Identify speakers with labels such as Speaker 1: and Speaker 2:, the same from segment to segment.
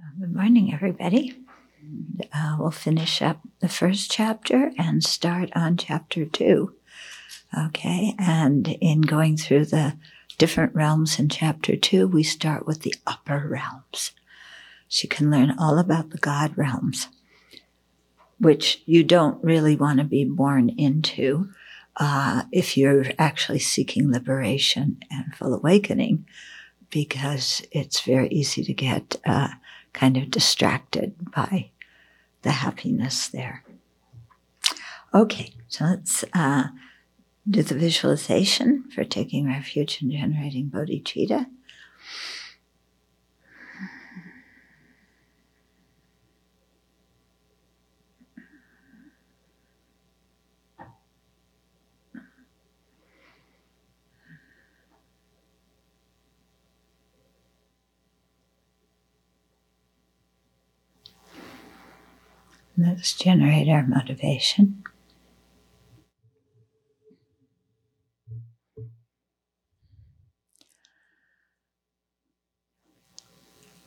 Speaker 1: Uh, Good morning, everybody. Uh, we'll finish up the first chapter and start on chapter two. Okay, and in going through the different realms in chapter two, we start with the upper realms. So you can learn all about the God realms, which you don't really want to be born into uh, if you're actually seeking liberation and full awakening, because it's very easy to get uh, kind of distracted by the happiness there. Okay, so let's uh, do the visualization for taking refuge and generating bodhicitta. Let's generate our motivation.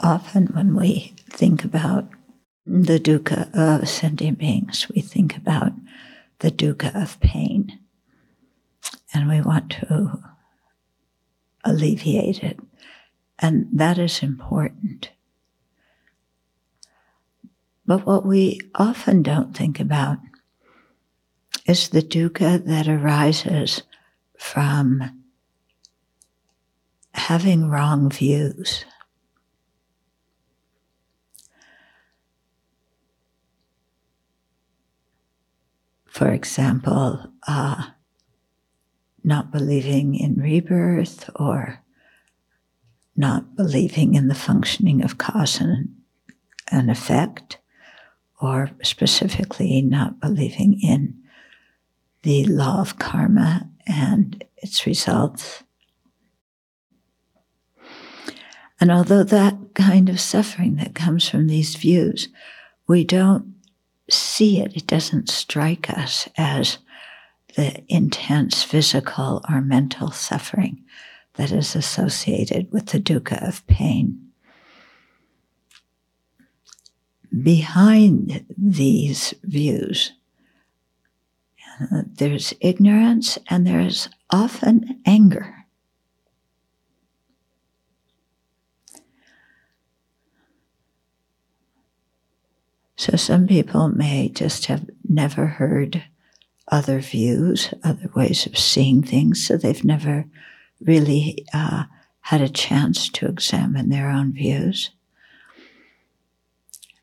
Speaker 1: Often, when we think about the dukkha of sentient beings, we think about the dukkha of pain, and we want to alleviate it. And that is important. But what we often don't think about is the dukkha that arises from having wrong views. For example, uh, not believing in rebirth or not believing in the functioning of cause and, and effect, or specifically not believing in the law of karma and its results. And although that kind of suffering that comes from these views, we don't see it, it doesn't strike us as the intense physical or mental suffering that is associated with the dukkha of pain. Behind these views, there's ignorance and there's often anger. So some people may just have never heard other views, other ways of seeing things, so they've never really uh, had a chance to examine their own views.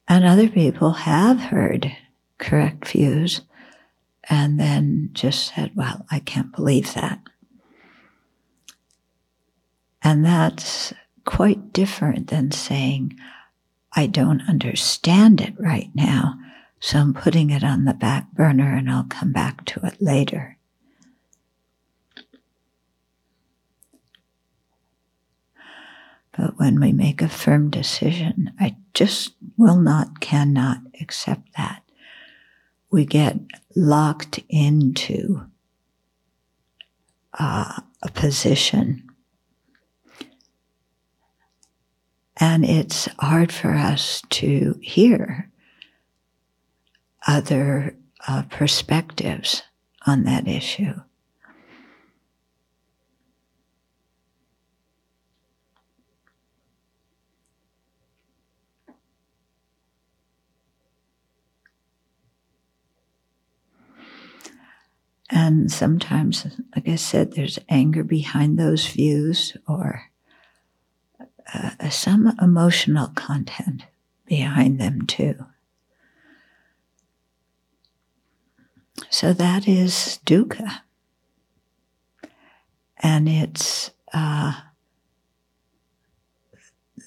Speaker 1: And other people have heard correct views and then just said, well, I can't believe that. And that's quite different than saying, I don't understand it right now, so I'm putting it on the back burner and I'll come back to it later. But when we make a firm decision, I just will not, cannot accept that. We get locked into uh, a position. And it's hard for us to hear other uh, perspectives on that issue. And sometimes, like I said, there's anger behind those views or uh, some emotional content behind them too. So that is dukkha. And it's uh,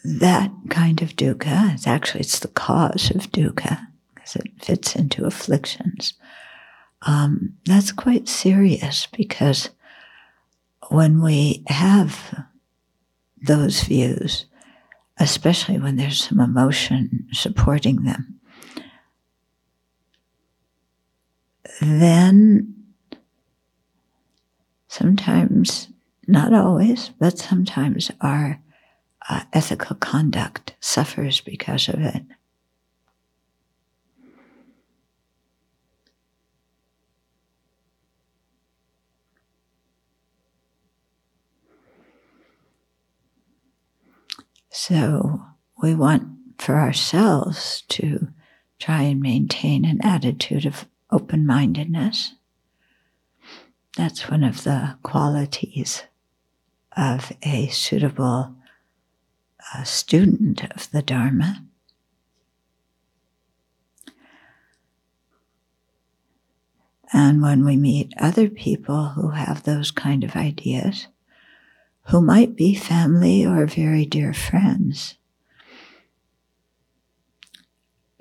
Speaker 1: that kind of dukkha, it's actually it's the cause of dukkha because it fits into afflictions um, that's quite serious because when we have those views, especially when there's some emotion supporting them, then sometimes, not always, but sometimes our uh, ethical conduct suffers because of it. So we want for ourselves to try and maintain an attitude of open mindedness. That's one of the qualities of a suitable uh, student of the Dharma. And when we meet other people who have those kind of ideas, who might be family or very dear friends,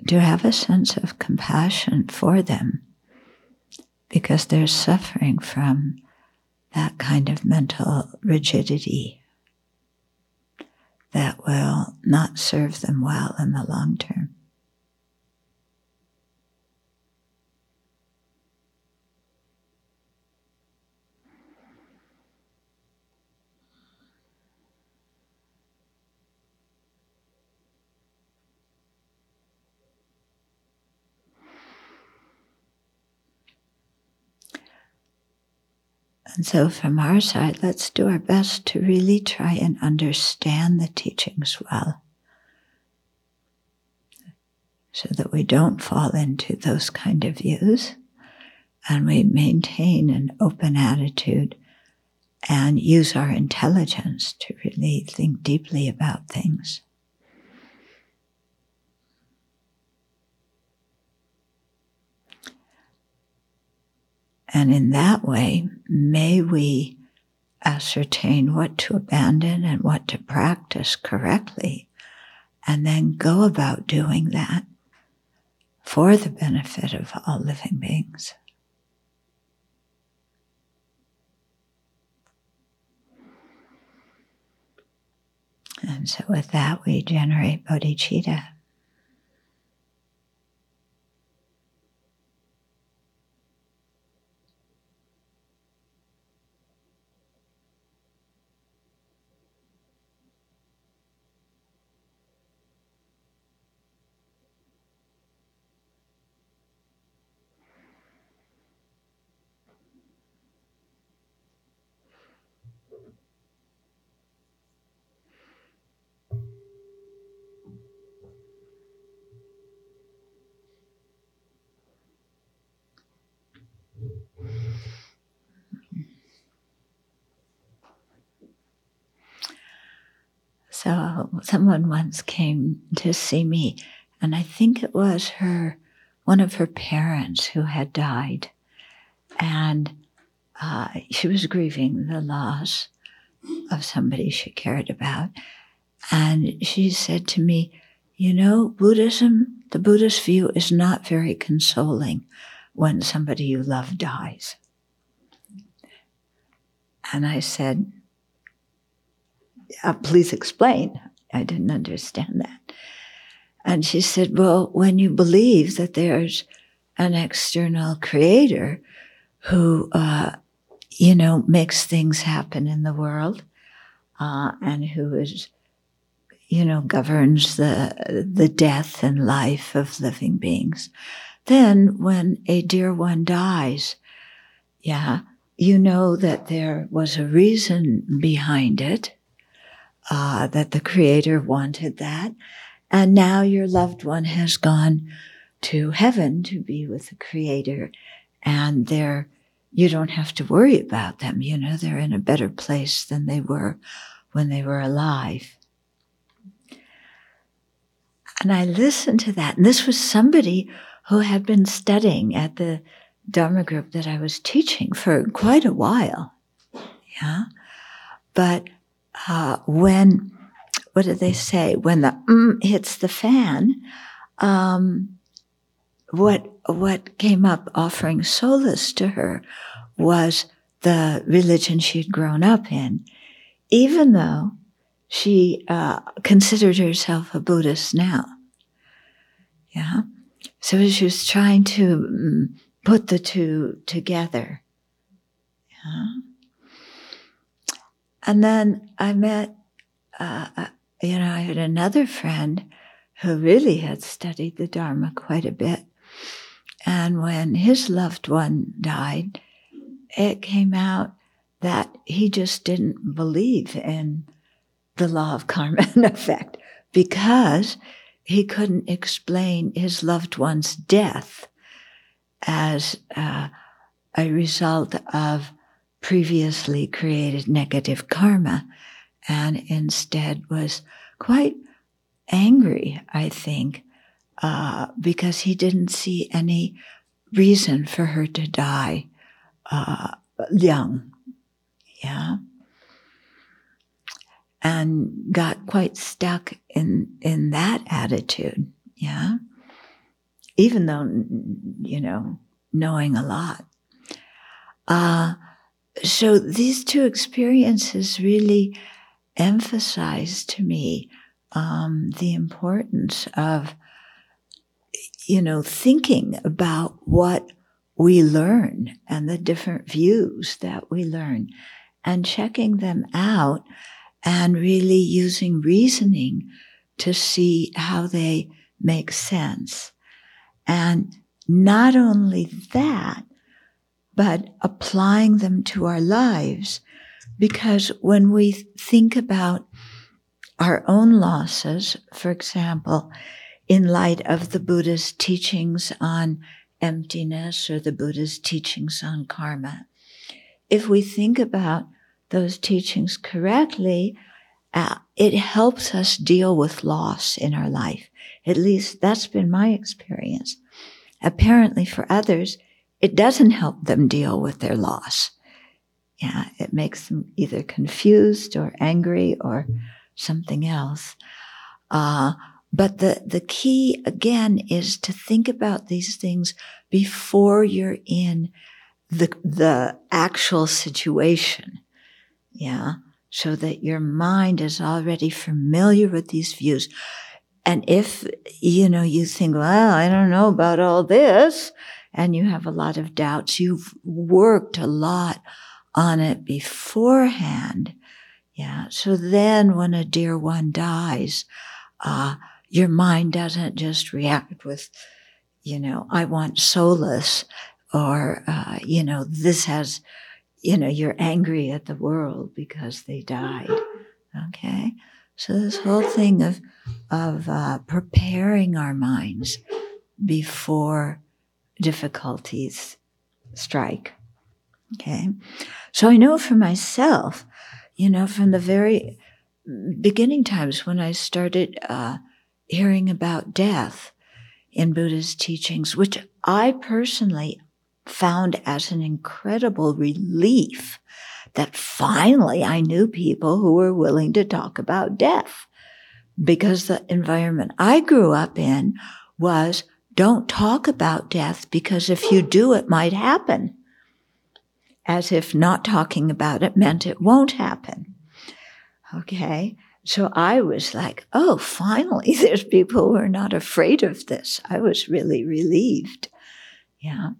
Speaker 1: to have a sense of compassion for them because they're suffering from that kind of mental rigidity that will not serve them well in the long term. And so, from our side, let's do our best to really try and understand the teachings well so that we don't fall into those kind of views and we maintain an open attitude and use our intelligence to really think deeply about things. And in that way, may we ascertain what to abandon and what to practice correctly, and then go about doing that for the benefit of all living beings. And so, with that, we generate bodhicitta. So someone once came to see me, and I think it was her, one of her parents who had died, and uh, she was grieving the loss of somebody she cared about, and she said to me, "You know, Buddhism, the Buddhist view is not very consoling when somebody you love dies." And I said, uh, please explain. I didn't understand that. And she said, well, when you believe that there's an external creator who, uh, you know, makes things happen in the world, uh, and who is, you know, governs the, the death and life of living beings. Then when a dear one dies, yeah, you know that there was a reason behind it uh, that the Creator wanted that. And now your loved one has gone to heaven to be with the Creator, and they're you don't have to worry about them. You know, they're in a better place than they were when they were alive. And I listened to that. And this was somebody who had been studying at the Dharma group that I was teaching for quite a while. Yeah. But uh, when, what did they say? When the mm hits the fan, um, what what came up offering solace to her was the religion she'd grown up in, even though she uh, considered herself a Buddhist now. Yeah, so she was trying to mm, put the two together. Yeah. And then I met uh, you know, I had another friend who really had studied the Dharma quite a bit. And when his loved one died, it came out that he just didn't believe in the law of karma and effect because he couldn't explain his loved one's death as uh, a result of previously created negative karma and instead was quite angry, I think, uh, because he didn't see any reason for her to die uh, young. Yeah. And got quite stuck in, in that attitude. Yeah. Even though, you know, knowing a lot. Uh, so these two experiences really emphasize to me um, the importance of, you know, thinking about what we learn and the different views that we learn and checking them out and really using reasoning to see how they make sense. And not only that, but applying them to our lives. Because when we think about our own losses, for example, in light of the Buddha's teachings on emptiness or the Buddha's teachings on karma, if we think about those teachings correctly, uh, it helps us deal with loss in our life. At least that's been my experience. Apparently for others, it doesn't help them deal with their loss. Yeah, it makes them either confused or angry or something else. Uh, but the, the key again is to think about these things before you're in the, the actual situation. Yeah. So that your mind is already familiar with these views. And if, you know, you think, well, I don't know about all this, and you have a lot of doubts, you've worked a lot on it beforehand. Yeah. So then when a dear one dies, uh, your mind doesn't just react with, you know, I want solace or, uh, you know, this has, you know, you're angry at the world because they died. Okay. So this whole thing of, of, uh, preparing our minds before difficulties strike. Okay. So I know for myself, you know, from the very beginning times when I started uh, hearing about death in Buddha's teachings, which I personally found as an incredible relief that finally I knew people who were willing to talk about death. Because the environment I grew up in was don't talk about death because if you do, it might happen. As if not talking about it meant it won't happen. Okay. So I was like, oh, finally, there's people who are not afraid of this. I was really relieved. Yeah.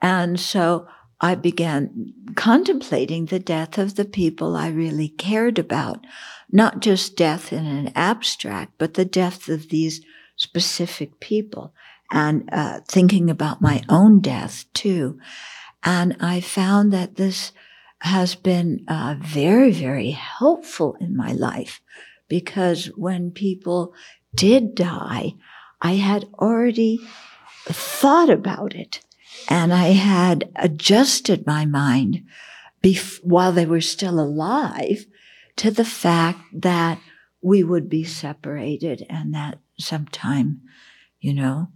Speaker 1: And so I began contemplating the death of the people I really cared about, not just death in an abstract, but the death of these specific people and uh, thinking about my own death too. And I found that this has been uh, very, very helpful in my life because when people did die, I had already thought about it and I had adjusted my mind bef- while they were still alive to the fact that we would be separated and that sometime, you know,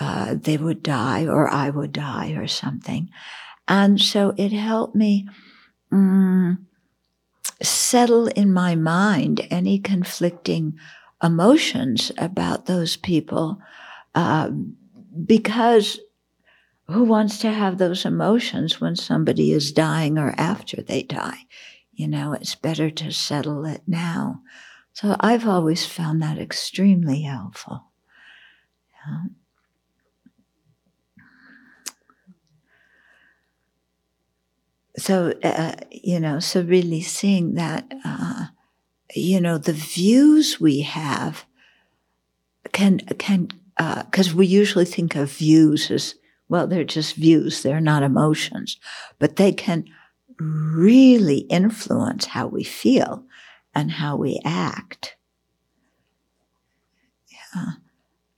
Speaker 1: uh, they would die or I would die or something. And so it helped me um, settle in my mind any conflicting emotions about those people uh, because who wants to have those emotions when somebody is dying or after they die? You know, it's better to settle it now. So I've always found that extremely helpful. Yeah. So uh, you know so really seeing that uh, you know, the views we have can, can, because uh, we usually think of views as, well, they're just views. They're not emotions, but they can really influence how we feel and how we act. Yeah.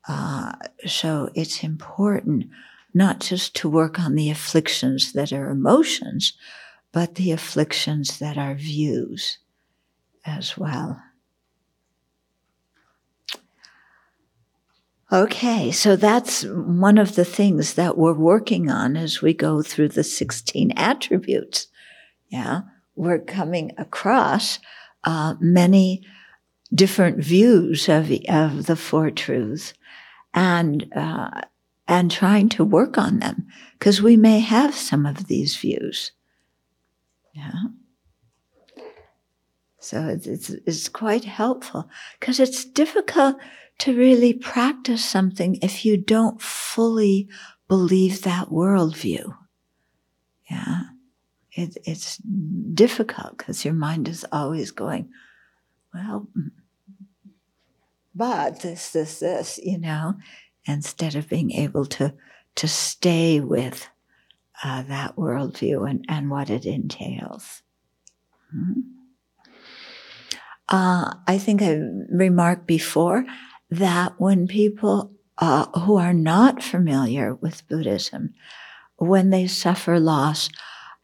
Speaker 1: Uh, so it's important not just to work on the afflictions that are emotions, but the afflictions that are views as well. Okay, so that's one of the things that we're working on as we go through the 16 attributes. Yeah, we're coming across uh, many different views of, of the Four Truths and, uh, and trying to work on them because we may have some of these views. Yeah. So it's, it's, it's quite helpful because it's difficult to really practice something if you don't fully believe that worldview. Yeah. It, it's difficult because your mind is always going, well, mm, but this, this, this, you know, instead of being able to, to stay with uh, that worldview and, and what it entails. Mm-hmm. Uh, I think I remarked before that when people uh, who are not familiar with Buddhism, when they suffer loss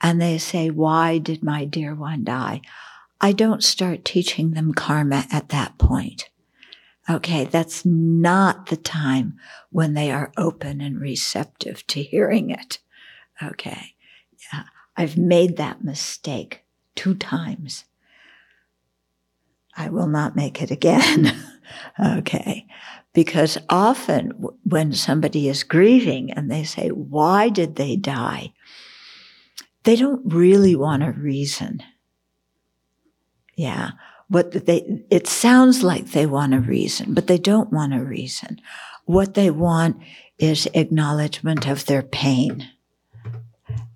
Speaker 1: and they say, Why did my dear one die? I don't start teaching them karma at that point. Okay, that's not the time when they are open and receptive to hearing it. Okay. Yeah. I've made that mistake two times. I will not make it again. okay. Because often when somebody is grieving and they say, why did they die? They don't really want a reason. Yeah. What they, it sounds like they want a reason, but they don't want a reason. What they want is acknowledgement of their pain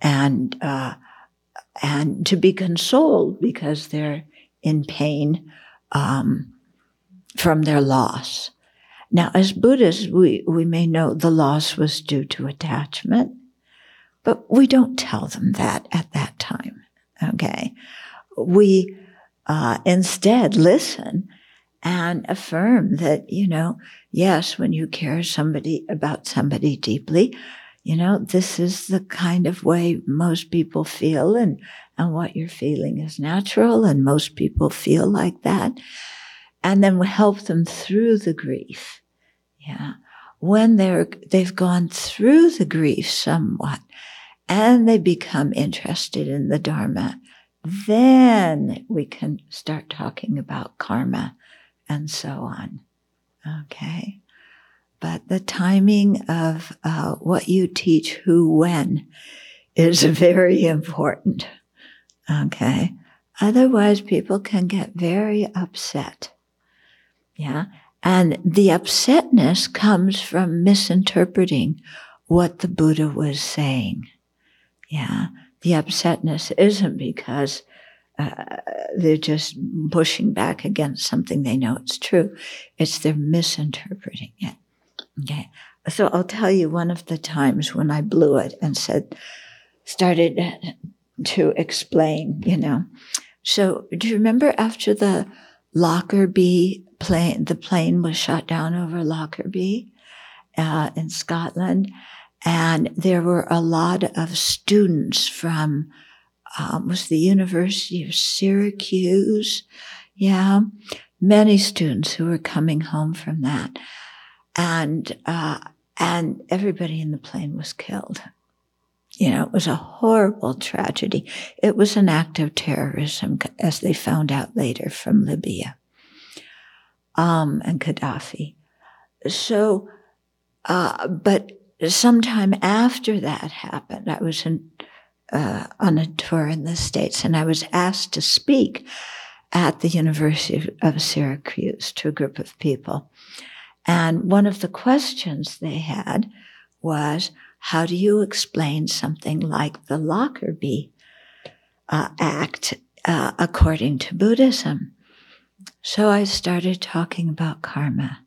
Speaker 1: and uh, and to be consoled because they're in pain um, from their loss. Now, as Buddhists, we, we may know the loss was due to attachment, but we don't tell them that at that time. Okay. We uh, instead listen and affirm that, you know, yes, when you care somebody about somebody deeply, you know, this is the kind of way most people feel and, and what you're feeling is natural and most people feel like that. And then we help them through the grief. Yeah. When they're, they've gone through the grief somewhat and they become interested in the Dharma, then we can start talking about karma and so on. Okay. But the timing of uh, what you teach who when is very important. Okay. Otherwise, people can get very upset. Yeah. And the upsetness comes from misinterpreting what the Buddha was saying. Yeah. The upsetness isn't because uh, they're just pushing back against something they know it's true. It's they're misinterpreting it. Okay. So I'll tell you one of the times when I blew it and said, started to explain, you know. So do you remember after the Lockerbie plane, the plane was shot down over Lockerbie uh, in Scotland, and there were a lot of students from um, was the University of Syracuse, yeah, many students who were coming home from that and uh, and everybody in the plane was killed. You know, it was a horrible tragedy. It was an act of terrorism, as they found out later from Libya um, and Gaddafi. So, uh, but sometime after that happened, I was in, uh, on a tour in the States and I was asked to speak at the University of Syracuse to a group of people. And one of the questions they had was, how do you explain something like the Lockerbie uh, Act uh, according to Buddhism? So I started talking about karma.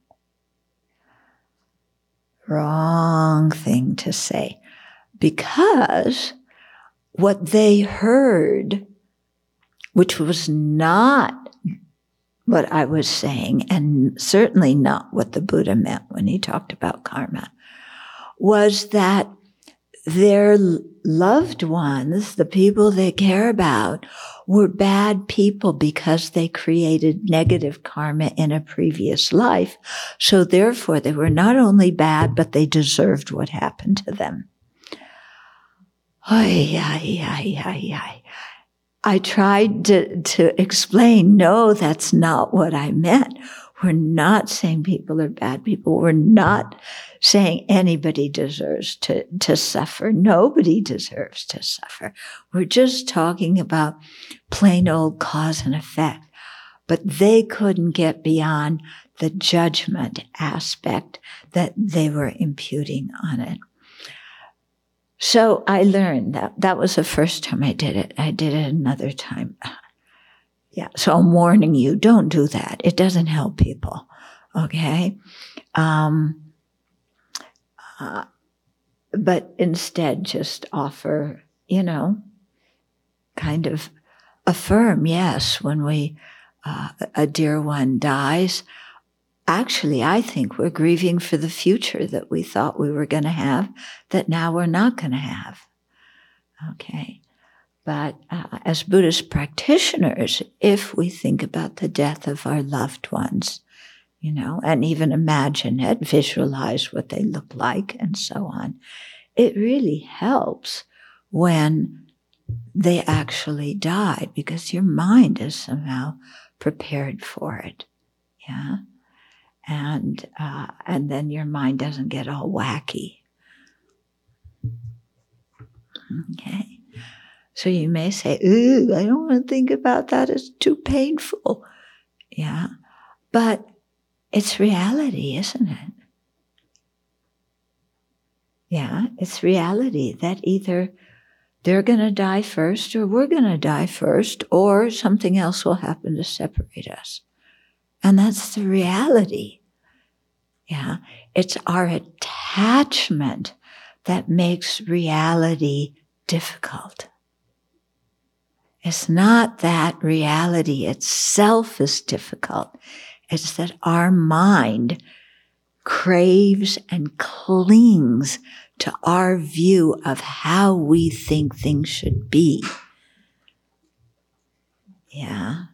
Speaker 1: Wrong thing to say. Because what they heard, which was not what I was saying, and certainly not what the Buddha meant when he talked about karma, was that their loved ones, the people they care about, were bad people because they created negative karma in a previous life. So therefore, they were not only bad, but they deserved what happened to them. Ay, ay, ay, ay, ay. I tried to, to explain, no, that's not what I meant. We're not saying people are bad people. We're not saying anybody deserves to, to suffer. Nobody deserves to suffer. We're just talking about plain old cause and effect. But they couldn't get beyond the judgment aspect that they were imputing on it. So I learned that that was the first time I did it. I did it another time. Yeah. So I'm warning you, don't do that. It doesn't help people. Okay. Um, uh, but instead just offer, you know, kind of affirm, yes, when we, uh, a dear one dies, actually, I think we're grieving for the future that we thought we were going to have that now we're not going to have. Okay. But uh, as Buddhist practitioners, if we think about the death of our loved ones, you know, and even imagine it, visualize what they look like, and so on, it really helps when they actually die because your mind is somehow prepared for it. Yeah and uh, and then your mind doesn't get all wacky. Okay, so you may say, "Ooh, I don't want to think about that. It's too painful." Yeah, but it's reality, isn't it? Yeah, it's reality that either they're going to die first or we're going to die first or something else will happen to separate us. And that's the reality. Yeah. It's our attachment that makes reality difficult. It's not that reality itself is difficult. It's that our mind craves and clings to our view of how we think things should be. Yeah.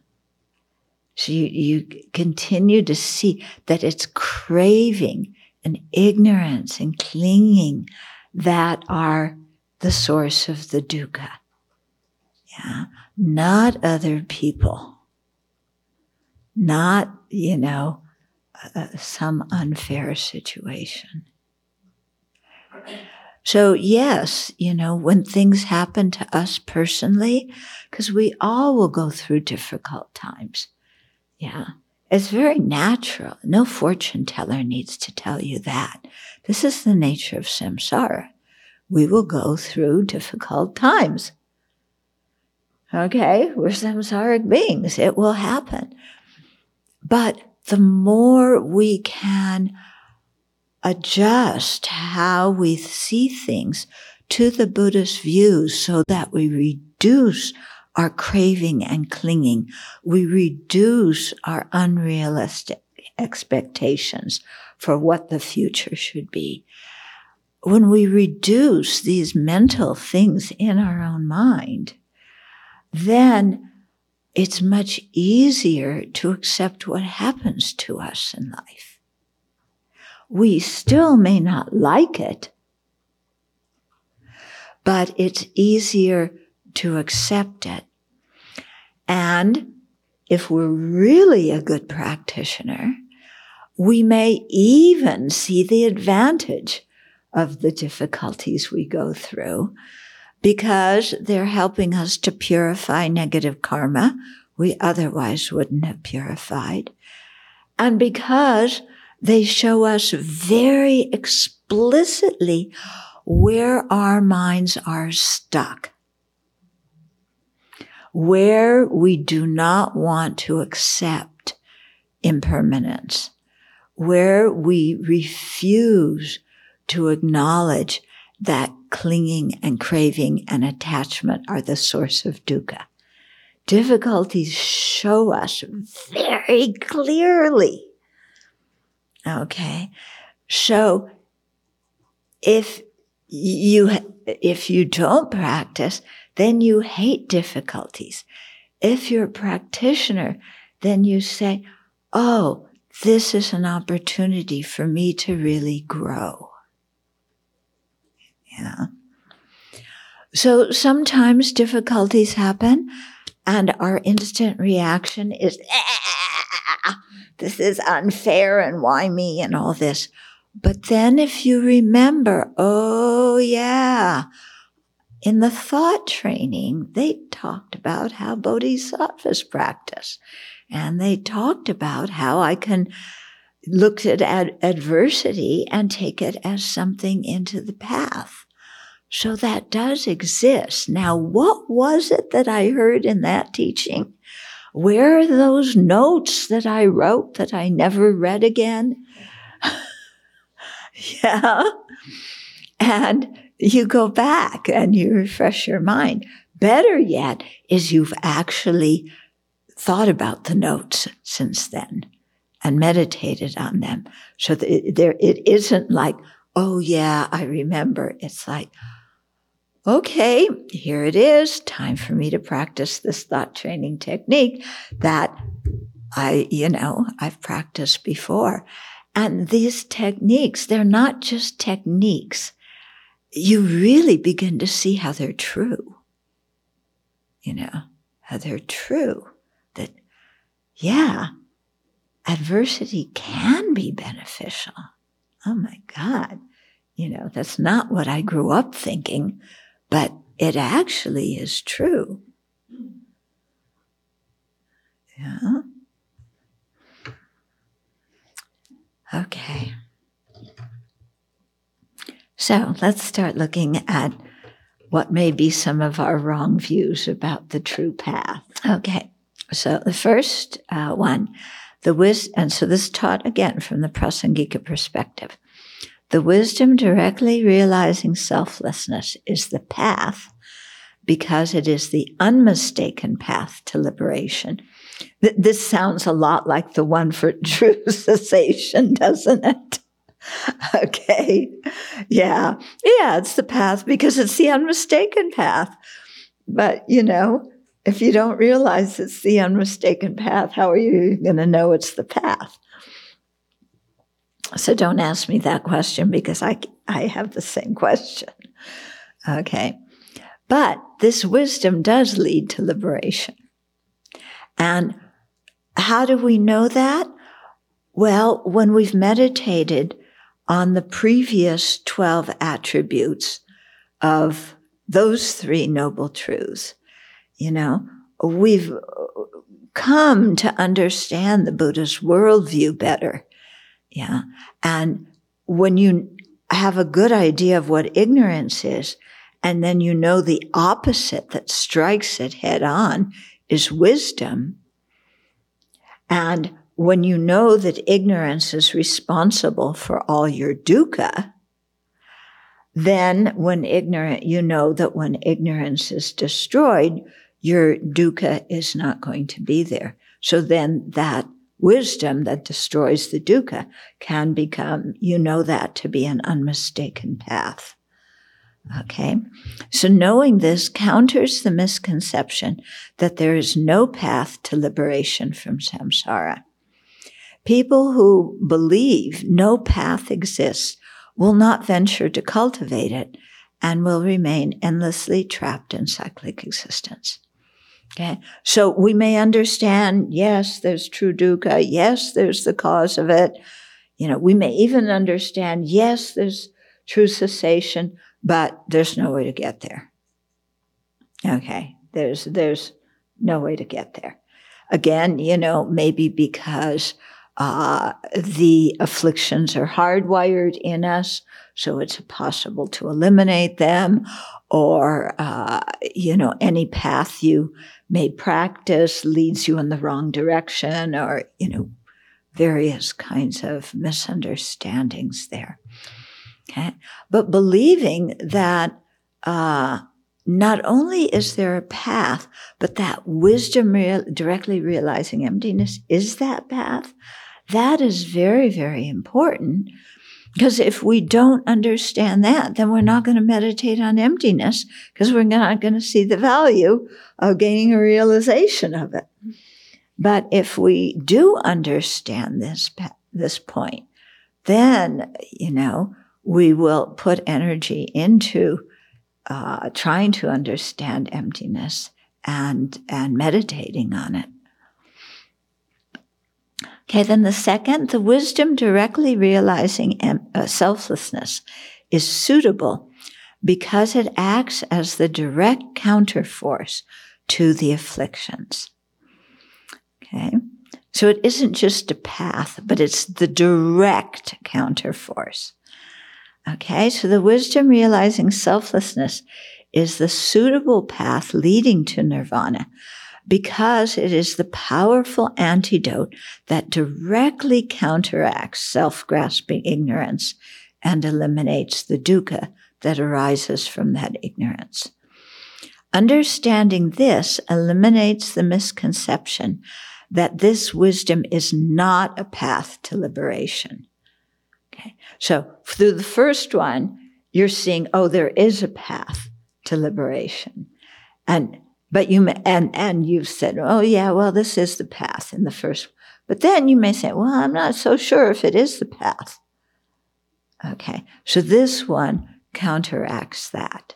Speaker 1: So you, you continue to see that it's craving and ignorance and clinging that are the source of the dukkha. Yeah. Not other people. Not, you know, uh, some unfair situation. So, yes, you know, when things happen to us personally, because we all will go through difficult times. Yeah. It's very natural. No fortune teller needs to tell you that. This is the nature of samsara. We will go through difficult times. Okay, we're samsaric beings. It will happen. But the more we can adjust how we see things to the Buddhist views so that we reduce our craving and clinging. We reduce our unrealistic expectations for what the future should be. When we reduce these mental things in our own mind, then it's much easier to accept what happens to us in life. We still may not like it, but it's easier to accept it. And if we're really a good practitioner, we may even see the advantage of the difficulties we go through because they're helping us to purify negative karma we otherwise wouldn't have purified. And because they show us very explicitly where our minds are stuck where we do not want to accept impermanence, where we refuse to acknowledge that clinging and craving and attachment are the source of dukkha. Difficulties show us very clearly. Okay. So if you, if you don't practice, then you hate difficulties. If you're a practitioner, then you say, Oh, this is an opportunity for me to really grow. Yeah. So sometimes difficulties happen and our instant reaction is, ah, this is unfair and why me and all this. But then if you remember, oh yeah, in the thought training, they talked about how bodhisattvas practice. And they talked about how I can look at ad- adversity and take it as something into the path. So that does exist. Now, what was it that I heard in that teaching? Where are those notes that I wrote that I never read again? yeah. And you go back and you refresh your mind. Better yet is you've actually thought about the notes since then and meditated on them. So that there, it isn't like, oh yeah, I remember. It's like, okay, here it is. Time for me to practice this thought training technique that I, you know, I've practiced before. And these techniques, they're not just techniques. You really begin to see how they're true. You know, how they're true. That, yeah, adversity can be beneficial. Oh my God. You know, that's not what I grew up thinking, but it actually is true. Yeah. Okay. So let's start looking at what may be some of our wrong views about the true path. Okay. So the first uh, one, the wisdom, and so this taught again from the Prasangika perspective. The wisdom directly realizing selflessness is the path because it is the unmistaken path to liberation Th- this sounds a lot like the one for true cessation, doesn't it? okay. Yeah. Yeah, it's the path because it's the unmistaken path. But, you know, if you don't realize it's the unmistaken path, how are you going to know it's the path? So don't ask me that question because I, I have the same question. Okay. But this wisdom does lead to liberation. And how do we know that? Well, when we've meditated on the previous 12 attributes of those three noble truths, you know, we've come to understand the Buddha's worldview better. Yeah. And when you have a good idea of what ignorance is, and then you know the opposite that strikes it head on is wisdom, and when you know that ignorance is responsible for all your dukkha, then when ignorant, you know that when ignorance is destroyed, your dukkha is not going to be there. So then that wisdom that destroys the dukkha can become, you know that to be an unmistaken path. Okay. So knowing this counters the misconception that there is no path to liberation from samsara. People who believe no path exists will not venture to cultivate it and will remain endlessly trapped in cyclic existence. Okay. So we may understand, yes, there's true dukkha. Yes, there's the cause of it. You know, we may even understand, yes, there's true cessation but there's no way to get there. Okay, there's there's no way to get there. Again, you know, maybe because uh, the afflictions are hardwired in us, so it's possible to eliminate them, or, uh, you know, any path you may practice leads you in the wrong direction, or, you know, various kinds of misunderstandings there. Okay. But believing that, uh, not only is there a path, but that wisdom real, directly realizing emptiness is that path. That is very, very important. Because if we don't understand that, then we're not going to meditate on emptiness because we're not going to see the value of gaining a realization of it. But if we do understand this, this point, then, you know, we will put energy into uh, trying to understand emptiness and and meditating on it. Okay, then the second, the wisdom directly realizing uh, selflessness is suitable because it acts as the direct counterforce to the afflictions. Okay, so it isn't just a path, but it's the direct counterforce. Okay, so the wisdom realizing selflessness is the suitable path leading to nirvana because it is the powerful antidote that directly counteracts self-grasping ignorance and eliminates the dukkha that arises from that ignorance. Understanding this eliminates the misconception that this wisdom is not a path to liberation. Okay. So through the first one, you're seeing, oh, there is a path to liberation. And, but you, may, and, and you've said, oh, yeah, well, this is the path in the first. But then you may say, well, I'm not so sure if it is the path. Okay. So this one counteracts that.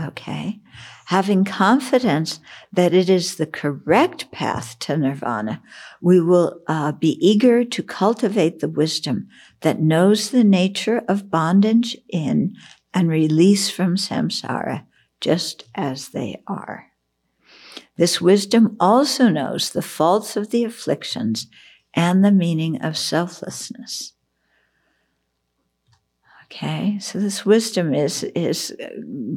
Speaker 1: Okay. Having confidence that it is the correct path to nirvana, we will uh, be eager to cultivate the wisdom that knows the nature of bondage in and release from samsara just as they are. This wisdom also knows the faults of the afflictions and the meaning of selflessness. Okay, so this wisdom is is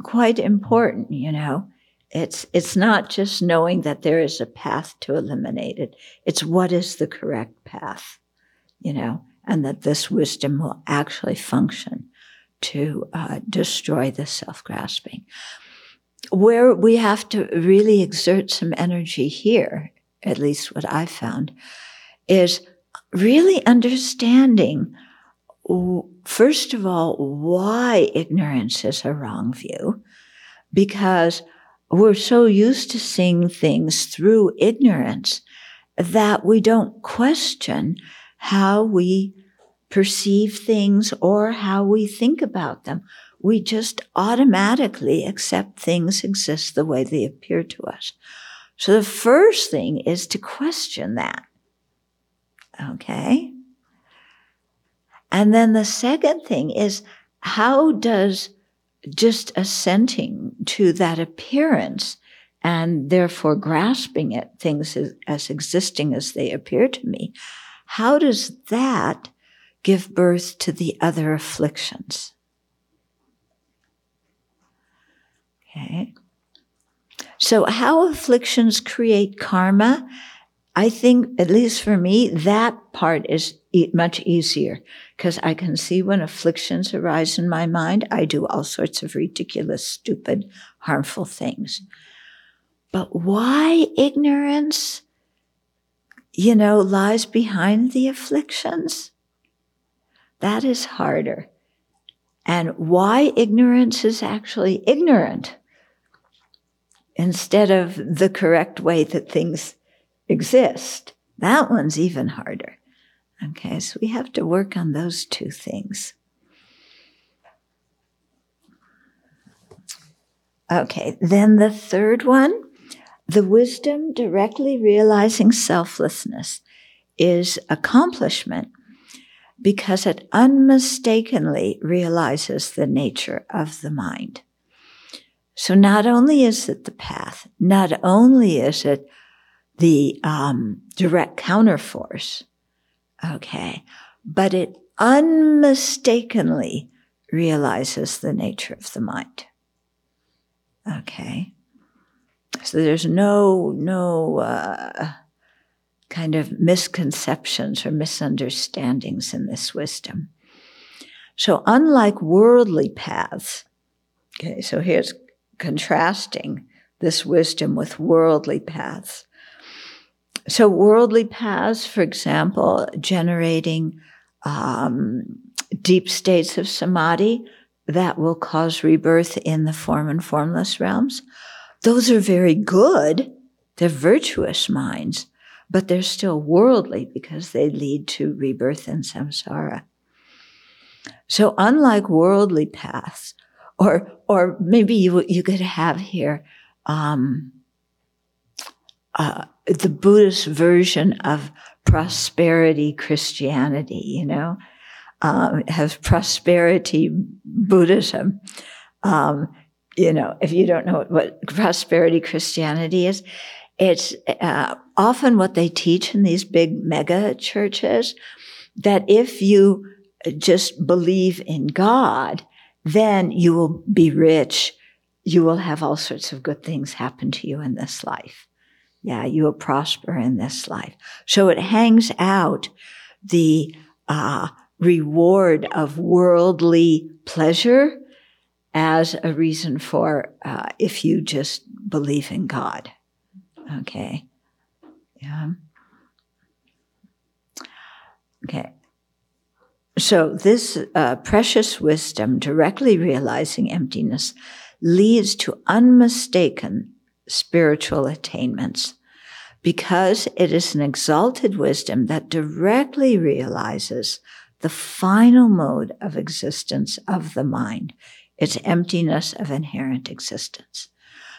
Speaker 1: quite important, you know. It's it's not just knowing that there is a path to eliminate it. It's what is the correct path, you know, and that this wisdom will actually function to uh, destroy the self-grasping. Where we have to really exert some energy here, at least what I found, is really understanding first of all, why ignorance is a wrong view, because we're so used to seeing things through ignorance that we don't question how we perceive things or how we think about them. We just automatically accept things exist the way they appear to us. So the first thing is to question that. Okay? And then the second thing is how does just assenting to that appearance and therefore grasping at things as, as, existing as they appear to me, how does that give birth to the other afflictions? Okay. So how afflictions create karma I think, at least for me, that part is much easier because I can see when afflictions arise in my mind, I do all sorts of ridiculous, stupid, harmful things. But why ignorance, you know, lies behind the afflictions? That is harder. And why ignorance is actually ignorant instead of the correct way that things exist. That one's even harder. Okay, so we have to work on those two things. Okay, then the third one, the wisdom directly realizing selflessness is accomplishment because it unmistakably realizes the nature of the mind. So not only is it the path, not only is it the um, direct counterforce, Okay. But it unmistakably realizes the nature of the mind. Okay. So there's no, no, uh, kind of misconceptions or misunderstandings in this wisdom. So unlike worldly paths, okay, so here's contrasting this wisdom with worldly paths. So worldly paths, for example, generating um, deep states of samadhi that will cause rebirth in the form and formless realms. Those are very good. They're virtuous minds, but they're still worldly because they lead to rebirth in samsara. So unlike worldly paths, or, or maybe you, you could have here, um, uh, the Buddhist version of prosperity Christianity, you know, um, has prosperity Buddhism. Um, you know, if you don't know what, what prosperity Christianity is, it's uh, often what they teach in these big mega churches that if you just believe in God, then you will be rich. You will have all sorts of good things happen to you in this life. Yeah, you will prosper in this life. So it hangs out the uh, reward of worldly pleasure as a reason for uh, if you just believe in God. Okay. Yeah. Okay. So, this uh, precious wisdom, directly realizing emptiness, leads to unmistaken spiritual attainments because it is an exalted wisdom that directly realizes the final mode of existence of the mind, its emptiness of inherent existence.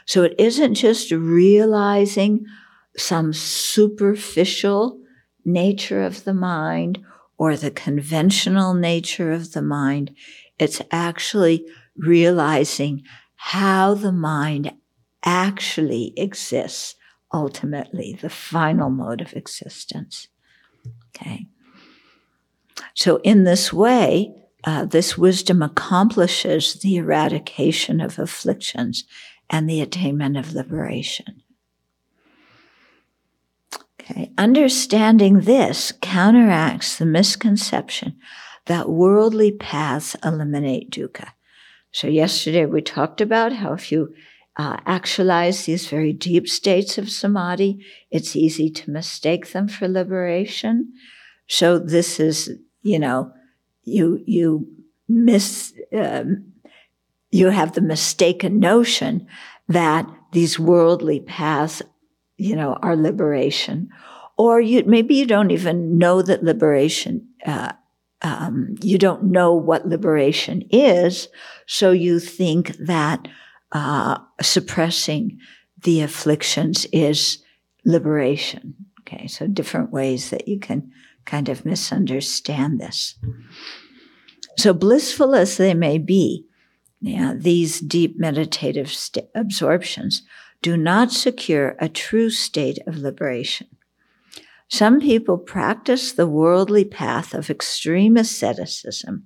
Speaker 1: So it isn't just realizing some superficial nature of the mind or the conventional nature of the mind. It's actually realizing how the mind actually exists ultimately, the final mode of existence. Okay. So in this way, uh, this wisdom accomplishes the eradication of afflictions and the attainment of liberation. Okay. Understanding this counteracts the misconception that worldly paths eliminate dukkha. So yesterday we talked about how if you uh, actualize these very deep states of samadhi, it's easy to mistake them for liberation. So this is, you know, you you miss um, you have the mistaken notion that these worldly paths, you know, our liberation, or you maybe you don't even know that liberation. Uh, um, you don't know what liberation is, so you think that uh, suppressing the afflictions is liberation. Okay, so different ways that you can kind of misunderstand this. So blissful as they may be, yeah, these deep meditative st- absorptions do not secure a true state of liberation. Some people practice the worldly path of extreme asceticism,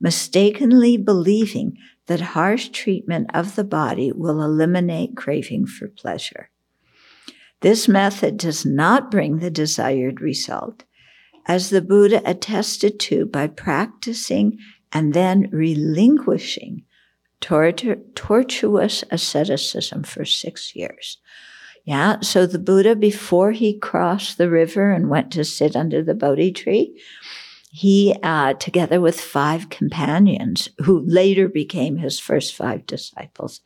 Speaker 1: mistakenly believing that harsh treatment of the body will eliminate craving for pleasure. This method does not bring the desired result, as the Buddha attested to by practicing and then relinquishing tortur- tortuous asceticism for six years. Yeah, so the Buddha, before he crossed the river and went to sit under the Bodhi tree, he, uh, together with five companions who later became his first five disciples,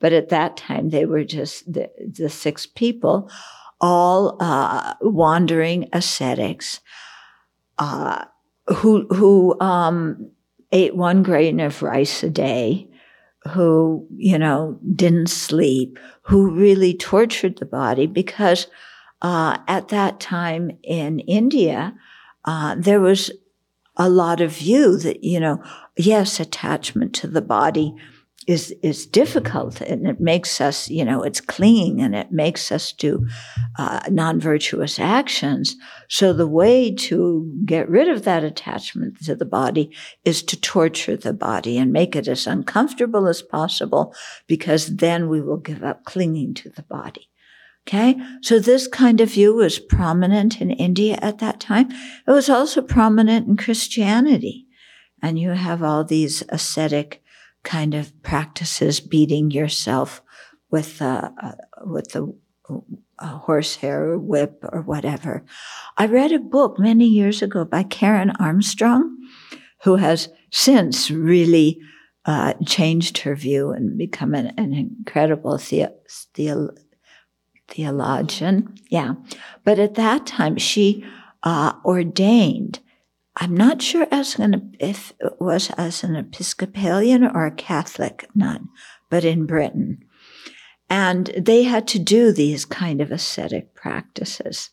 Speaker 1: but at that time they were just the, the six people, all uh, wandering ascetics, uh, who who um, ate one grain of rice a day, who you know didn't sleep, who really tortured the body because uh, at that time in India. Uh, there was a lot of view that, you know, yes, attachment to the body is is difficult and it makes us you know it's clinging and it makes us do uh, non-virtuous actions so the way to get rid of that attachment to the body is to torture the body and make it as uncomfortable as possible because then we will give up clinging to the body Okay. So this kind of view was prominent in India at that time. It was also prominent in Christianity. And you have all these ascetic kind of practices, beating yourself with a, uh, with a, a horsehair whip or whatever. I read a book many years ago by Karen Armstrong, who has since really uh, changed her view and become an, an incredible the, the, theologian. Yeah. But at that time, she uh, ordained I'm not sure as an, if it was as an Episcopalian or a Catholic nun, but in Britain. And they had to do these kind of ascetic practices.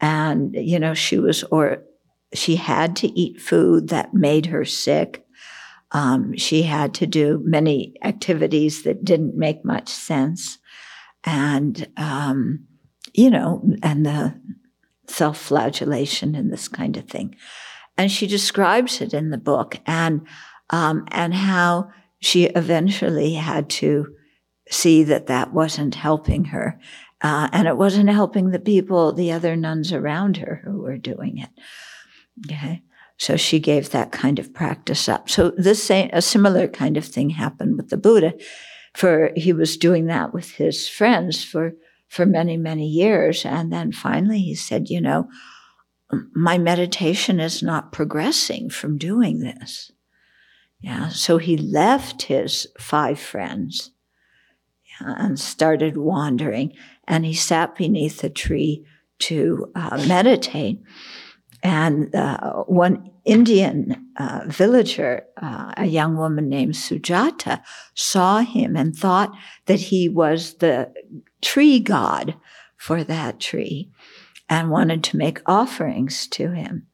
Speaker 1: And, you know, she was, or she had to eat food that made her sick. Um, she had to do many activities that didn't make much sense. And, um, you know, and the self flagellation and this kind of thing and she describes it in the book and um, and how she eventually had to see that that wasn't helping her uh, and it wasn't helping the people the other nuns around her who were doing it. Okay? So she gave that kind of practice up. So this same, a similar kind of thing happened with the buddha for he was doing that with his friends for for many many years. And then finally he said you know my meditation is not progressing from doing this. Yeah, so he left his five friends and started wandering, and he sat beneath a tree to uh, meditate. And uh, one Indian uh, villager, uh, a young woman named Sujata, saw him and thought that he was the tree god for that tree and wanted to make offerings to him.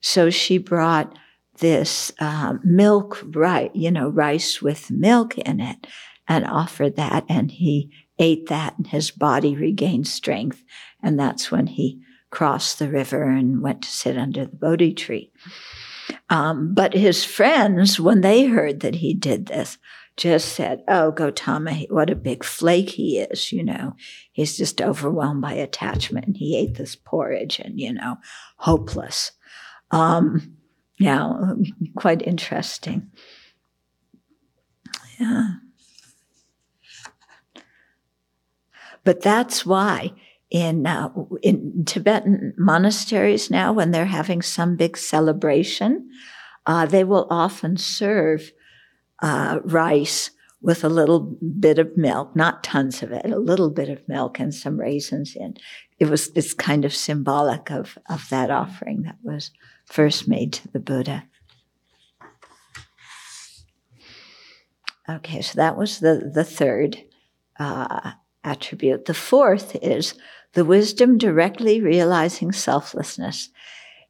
Speaker 1: So she brought this uh, milk, right, you know, rice with milk in it and offered that. And he ate that and his body regained strength. And that's when he crossed the river and went to sit under the Bodhi tree. Um, but his friends, when they heard that he did this, just said, Oh, Gautama, what a big flake he is, you know. He's just overwhelmed by attachment he ate this porridge and, you know, hopeless. Um, yeah, quite interesting. Yeah. But that's why in uh, in Tibetan monasteries now, when they're having some big celebration, uh, they will often serve uh, rice with a little bit of milk, not tons of it, a little bit of milk and some raisins in. It was, it's kind of symbolic of, of that offering that was first made to the Buddha. Okay, so that was the, the third uh, attribute. The fourth is the wisdom directly realizing selflessness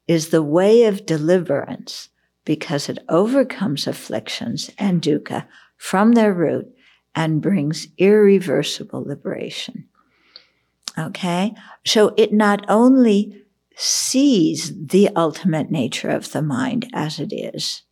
Speaker 1: is the way of deliverance because it overcomes afflictions and dukkha from their root and brings irreversible liberation. Okay? So it not only sees the ultimate nature of the mind as it is,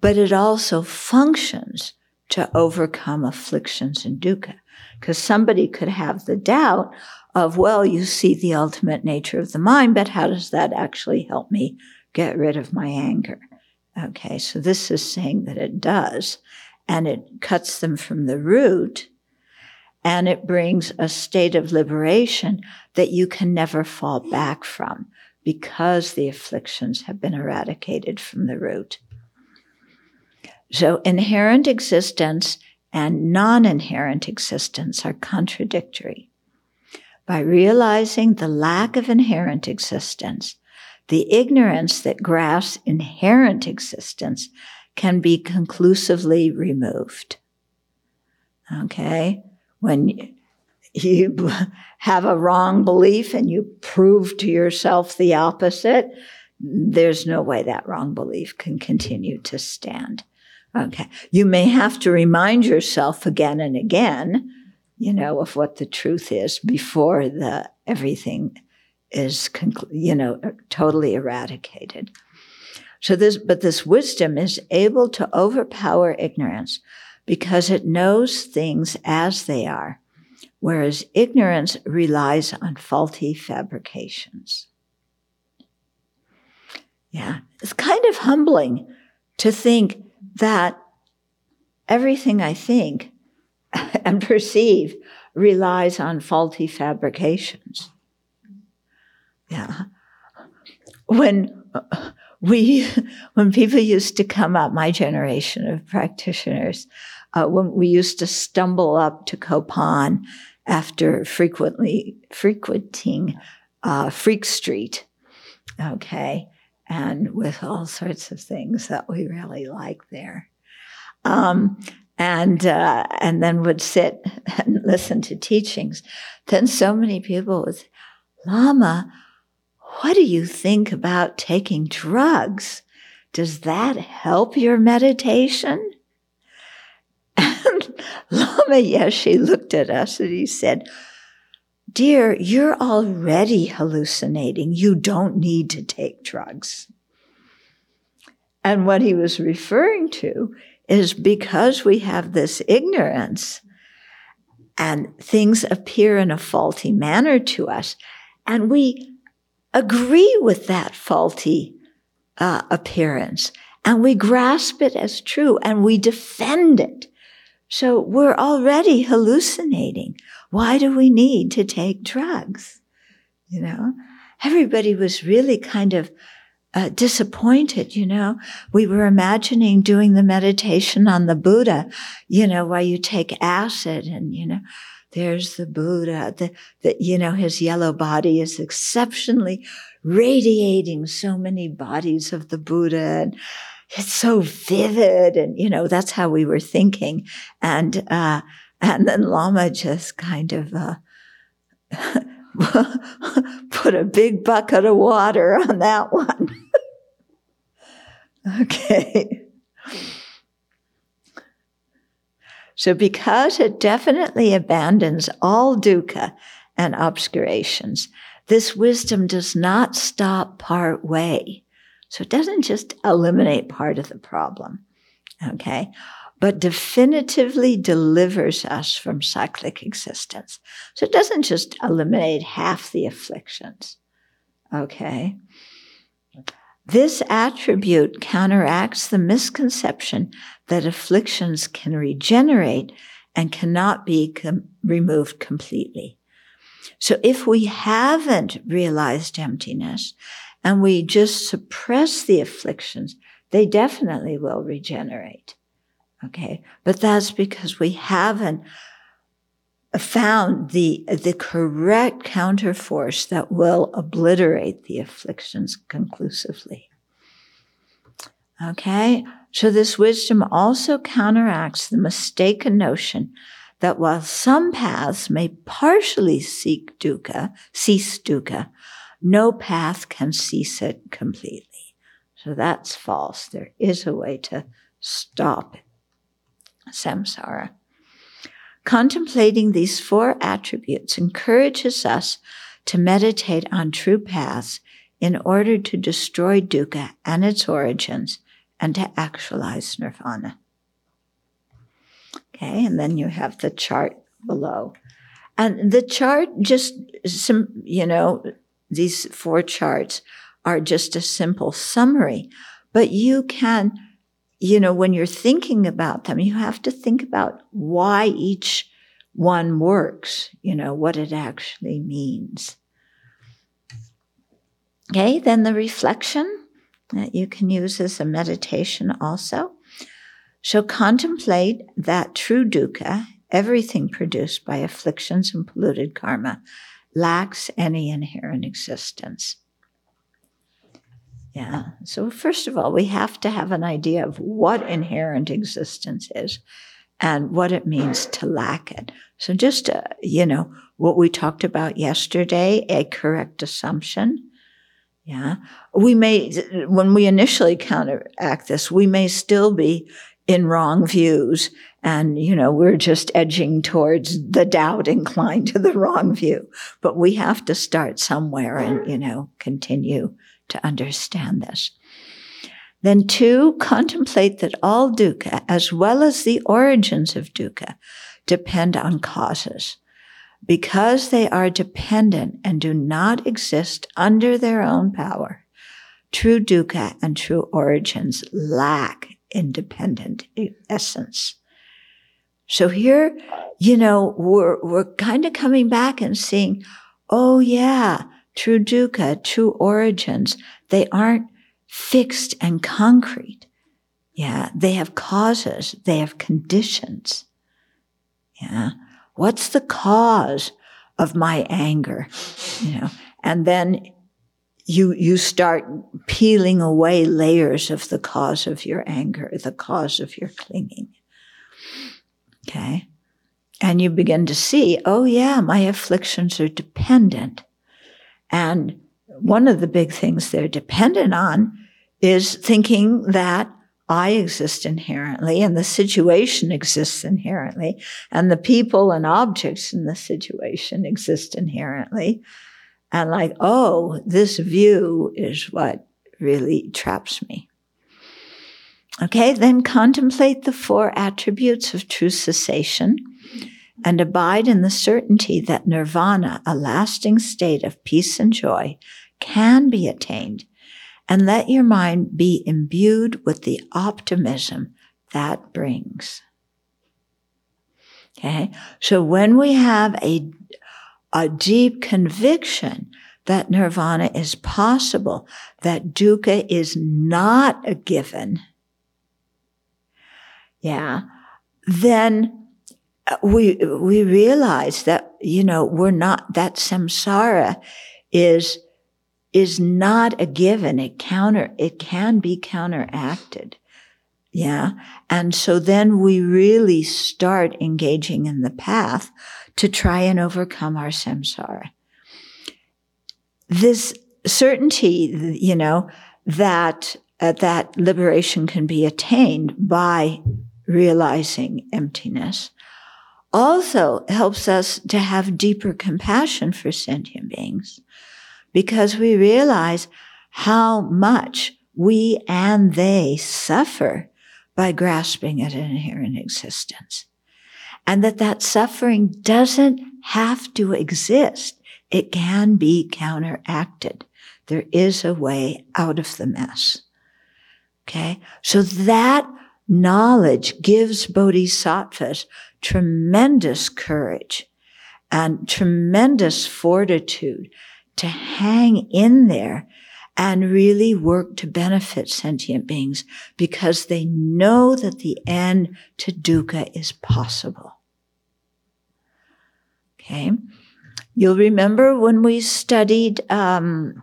Speaker 1: but it also functions to overcome afflictions and dukkha. Because somebody could have the doubt of, well, you see the ultimate nature of the mind, but how does that actually help me get rid of my anger? Okay, so this is saying that it does, and it cuts them from the root, and it brings a state of liberation that you can never fall back from because the afflictions have been eradicated from the root. So inherent existence and non inherent existence are contradictory. By realizing the lack of inherent existence, the ignorance that grasps inherent existence can be conclusively removed. Okay? When you have a wrong belief and you prove to yourself the opposite, there's no way that wrong belief can continue to stand. Okay. You may have to remind yourself again and again, you know, of what the truth is before the everything is, you know, er, totally eradicated. So this, but this wisdom is able to overpower ignorance because it knows things as they are, whereas ignorance relies on faulty fabrications. Yeah, it's kind of humbling to think that everything I think and perceive relies on faulty fabrications. Yeah. When we, when people used to come up, my generation of practitioners, uh, when we used to stumble up to Kopan after frequently frequenting uh, Freak Street, okay, and with all sorts of things that we really like there. Um, and uh, and then would sit and listen to teachings. Then so many people would, Lama, what do you think about taking drugs? Does that help your meditation? And Lama Yeshe looked at us and he said, Dear, you're already hallucinating. You don't need to take drugs. And what he was referring to is because we have this ignorance and things appear in a faulty manner to us, and we agree with that faulty uh, appearance, and we grasp it as true, and we defend it. So we're already hallucinating. Why do we need to take drugs? You know, everybody was really kind of uh, disappointed, you know. We were imagining doing the meditation on the Buddha, you know, while you take acid and, you know, there's the Buddha, the, you know, his yellow body is exceptionally radiating so many bodies of the Buddha and it's so vivid. And, you know, that's how we were thinking. And, uh, and then Lama just kind of, uh, put a big bucket of water on that one. okay. So, because it definitely abandons all dukkha and obscurations, this wisdom does not stop part way. So, it doesn't just eliminate part of the problem. Okay but definitively delivers us from cyclic existence. So it doesn't just eliminate half the afflictions. Okay. This attribute counteracts the misconception that afflictions can regenerate and cannot be com- removed completely. So if we haven't realized emptiness and we just suppress the afflictions, they definitely will regenerate. Okay. But that's because we haven't found the, the correct counterforce that will obliterate the afflictions conclusively. Okay. So this wisdom also counteracts the mistaken notion that while some paths may partially seek dukkha, cease dukkha, no path can cease it completely. So that's false. There is a way to stop samsara. Contemplating these four attributes encourages us to meditate on true paths in order to destroy dukkha and its origins and to actualize nirvana. Okay, and then you have the chart below. And the chart just some, you know, these four charts are just a simple summary, but you can you know, when you're thinking about them, you have to think about why each one works, you know, what it actually means. Okay, then the reflection that you can use as a meditation also. So contemplate that true dukkha, everything produced by afflictions and polluted karma, lacks any inherent existence. Yeah. So, first of all, we have to have an idea of what inherent existence is and what it means to lack it. So, just, uh, you know, what we talked about yesterday, a correct assumption. Yeah. We may, when we initially counteract this, we may still be in wrong views. And, you know, we're just edging towards the doubt inclined to the wrong view. But we have to start somewhere and, you know, continue to understand this. Then two, contemplate that all dukkha, as well as the origins of dukkha, depend on causes. Because they are dependent and do not exist under their own power, true dukkha and true origins lack independent essence. So here, you know, we're, we're kind of coming back and seeing, oh yeah, true dukkha, true origins, they aren't fixed and concrete. Yeah. They have causes. They have conditions. Yeah. What's the cause of my anger? You know, and then you, you start peeling away layers of the cause of your anger, the cause of your clinging. Okay. And you begin to see, oh yeah, my afflictions are dependent. And one of the big things they're dependent on is thinking that I exist inherently and the situation exists inherently and the people and objects in the situation exist inherently. And like, oh, this view is what really traps me. Okay, then contemplate the four attributes of true cessation and abide in the certainty that nirvana, a lasting state of peace and joy, can be attained and let your mind be imbued with the optimism that brings. Okay. So when we have a, a deep conviction that nirvana is possible, that dukkha is not a given, yeah, then we, we realize that, you know, we're not, that samsara is is not a given. It counter, it can be counteracted. Yeah. And so then we really start engaging in the path to try and overcome our samsara. This certainty, you know, that, uh, that liberation can be attained by realizing emptiness also helps us to have deeper compassion for sentient beings because we realize how much we and they suffer by grasping at an inherent existence. And that that suffering doesn't have to exist. It can be counteracted. There is a way out of the mess. Okay. So that knowledge gives bodhisattvas tremendous courage and tremendous fortitude to hang in there and really work to benefit sentient beings because they know that the end to dukkha is possible. Okay. You'll remember when we studied um,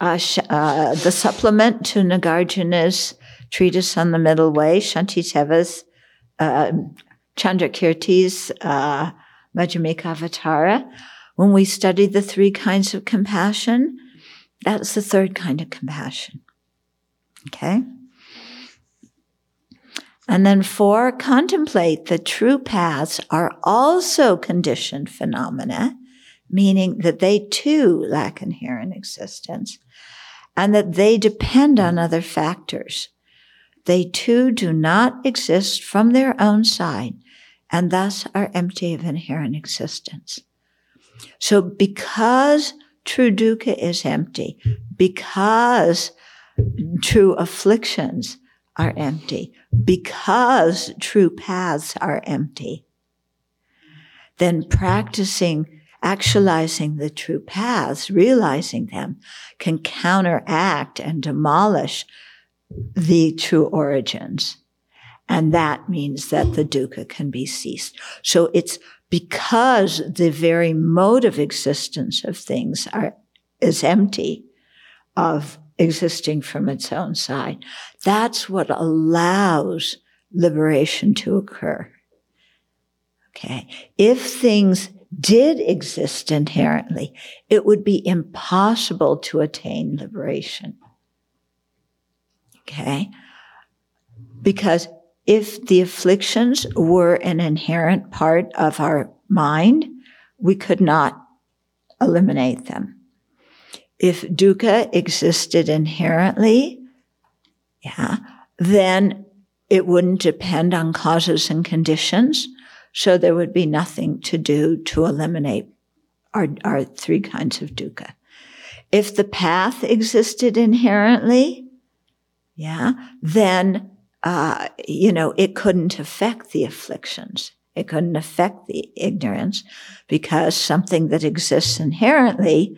Speaker 1: uh, uh, the supplement to Nagarjuna's treatise on the middle way, Shantideva's, uh, Chandrakirti's uh, Madhyamika Avatara when we study the three kinds of compassion, that's the third kind of compassion. Okay? And then four, contemplate that true paths are also conditioned phenomena, meaning that they too lack inherent existence and that they depend on other factors. They too do not exist from their own side and thus are empty of inherent existence. So because true dukkha is empty, because true afflictions are empty, because true paths are empty, then practicing actualizing the true paths, realizing them, can counteract and demolish the true origins. And that means that the dukkha can be ceased. So it's because the very mode of existence of things are, is empty of existing from its own side. That's what allows liberation to occur. Okay. If things did exist inherently, it would be impossible to attain liberation. Okay. Because if the afflictions were an inherent part of our mind, we could not eliminate them. If dukkha existed inherently, yeah, then it wouldn't depend on causes and conditions. So there would be nothing to do to eliminate our, our three kinds of dukkha. If the path existed inherently, yeah, then, uh, you know, it couldn't affect the afflictions. It couldn't affect the ignorance because something that exists inherently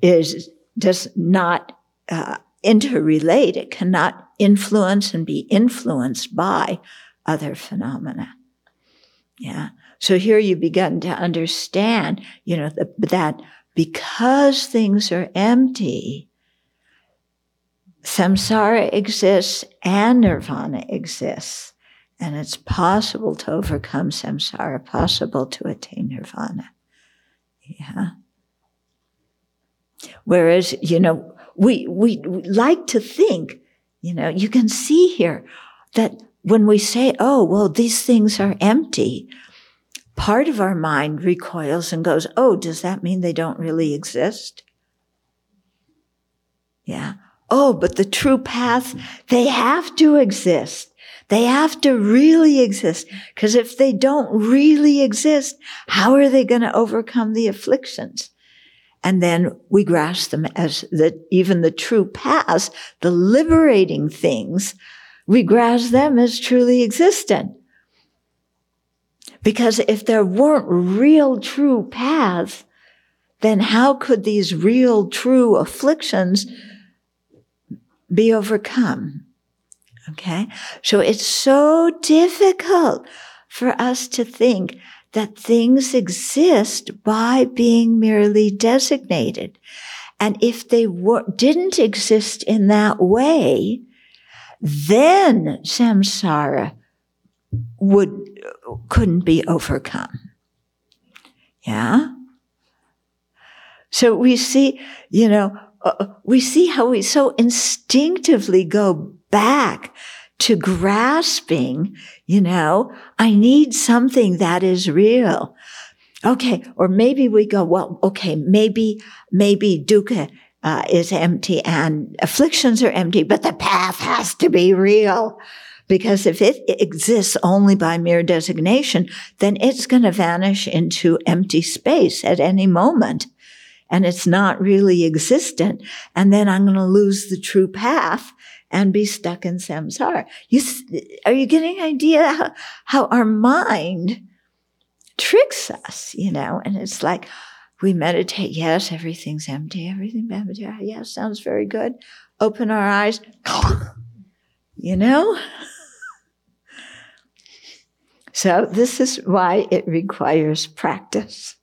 Speaker 1: is, does not, uh, interrelate. It cannot influence and be influenced by other phenomena. Yeah. So here you begin to understand, you know, the, that because things are empty, samsara exists and nirvana exists. And it's possible to overcome samsara, possible to attain nirvana. Yeah. Whereas, you know, we, we, we like to think, you know, you can see here that when we say, oh, well, these things are empty, part of our mind recoils and goes, oh, does that mean they don't really exist? Yeah. Oh, but the true path, they have to exist. They have to really exist. Because if they don't really exist, how are they going to overcome the afflictions? And then we grasp them as the, even the true paths, the liberating things, we grasp them as truly existent. Because if there weren't real true paths, then how could these real true afflictions be overcome? Okay. So it's so difficult for us to think that things exist by being merely designated. And if they were, didn't exist in that way, then samsara would, couldn't be overcome. Yeah. So we see, you know, we see how we so instinctively go back to grasping, you know, I need something that is real. Okay. Or maybe we go, well, okay, maybe, maybe dukkha uh, is empty and afflictions are empty, but the path has to be real. Because if it exists only by mere designation, then it's going to vanish into empty space at any moment. And it's not really existent. And then I'm going to lose the true path and be stuck in samsara. You, are you getting an idea how, how our mind tricks us, you know? And it's like, we meditate. Yes, everything's empty. Everything. Yes, sounds very good. Open our eyes. You know? so this is why it requires practice.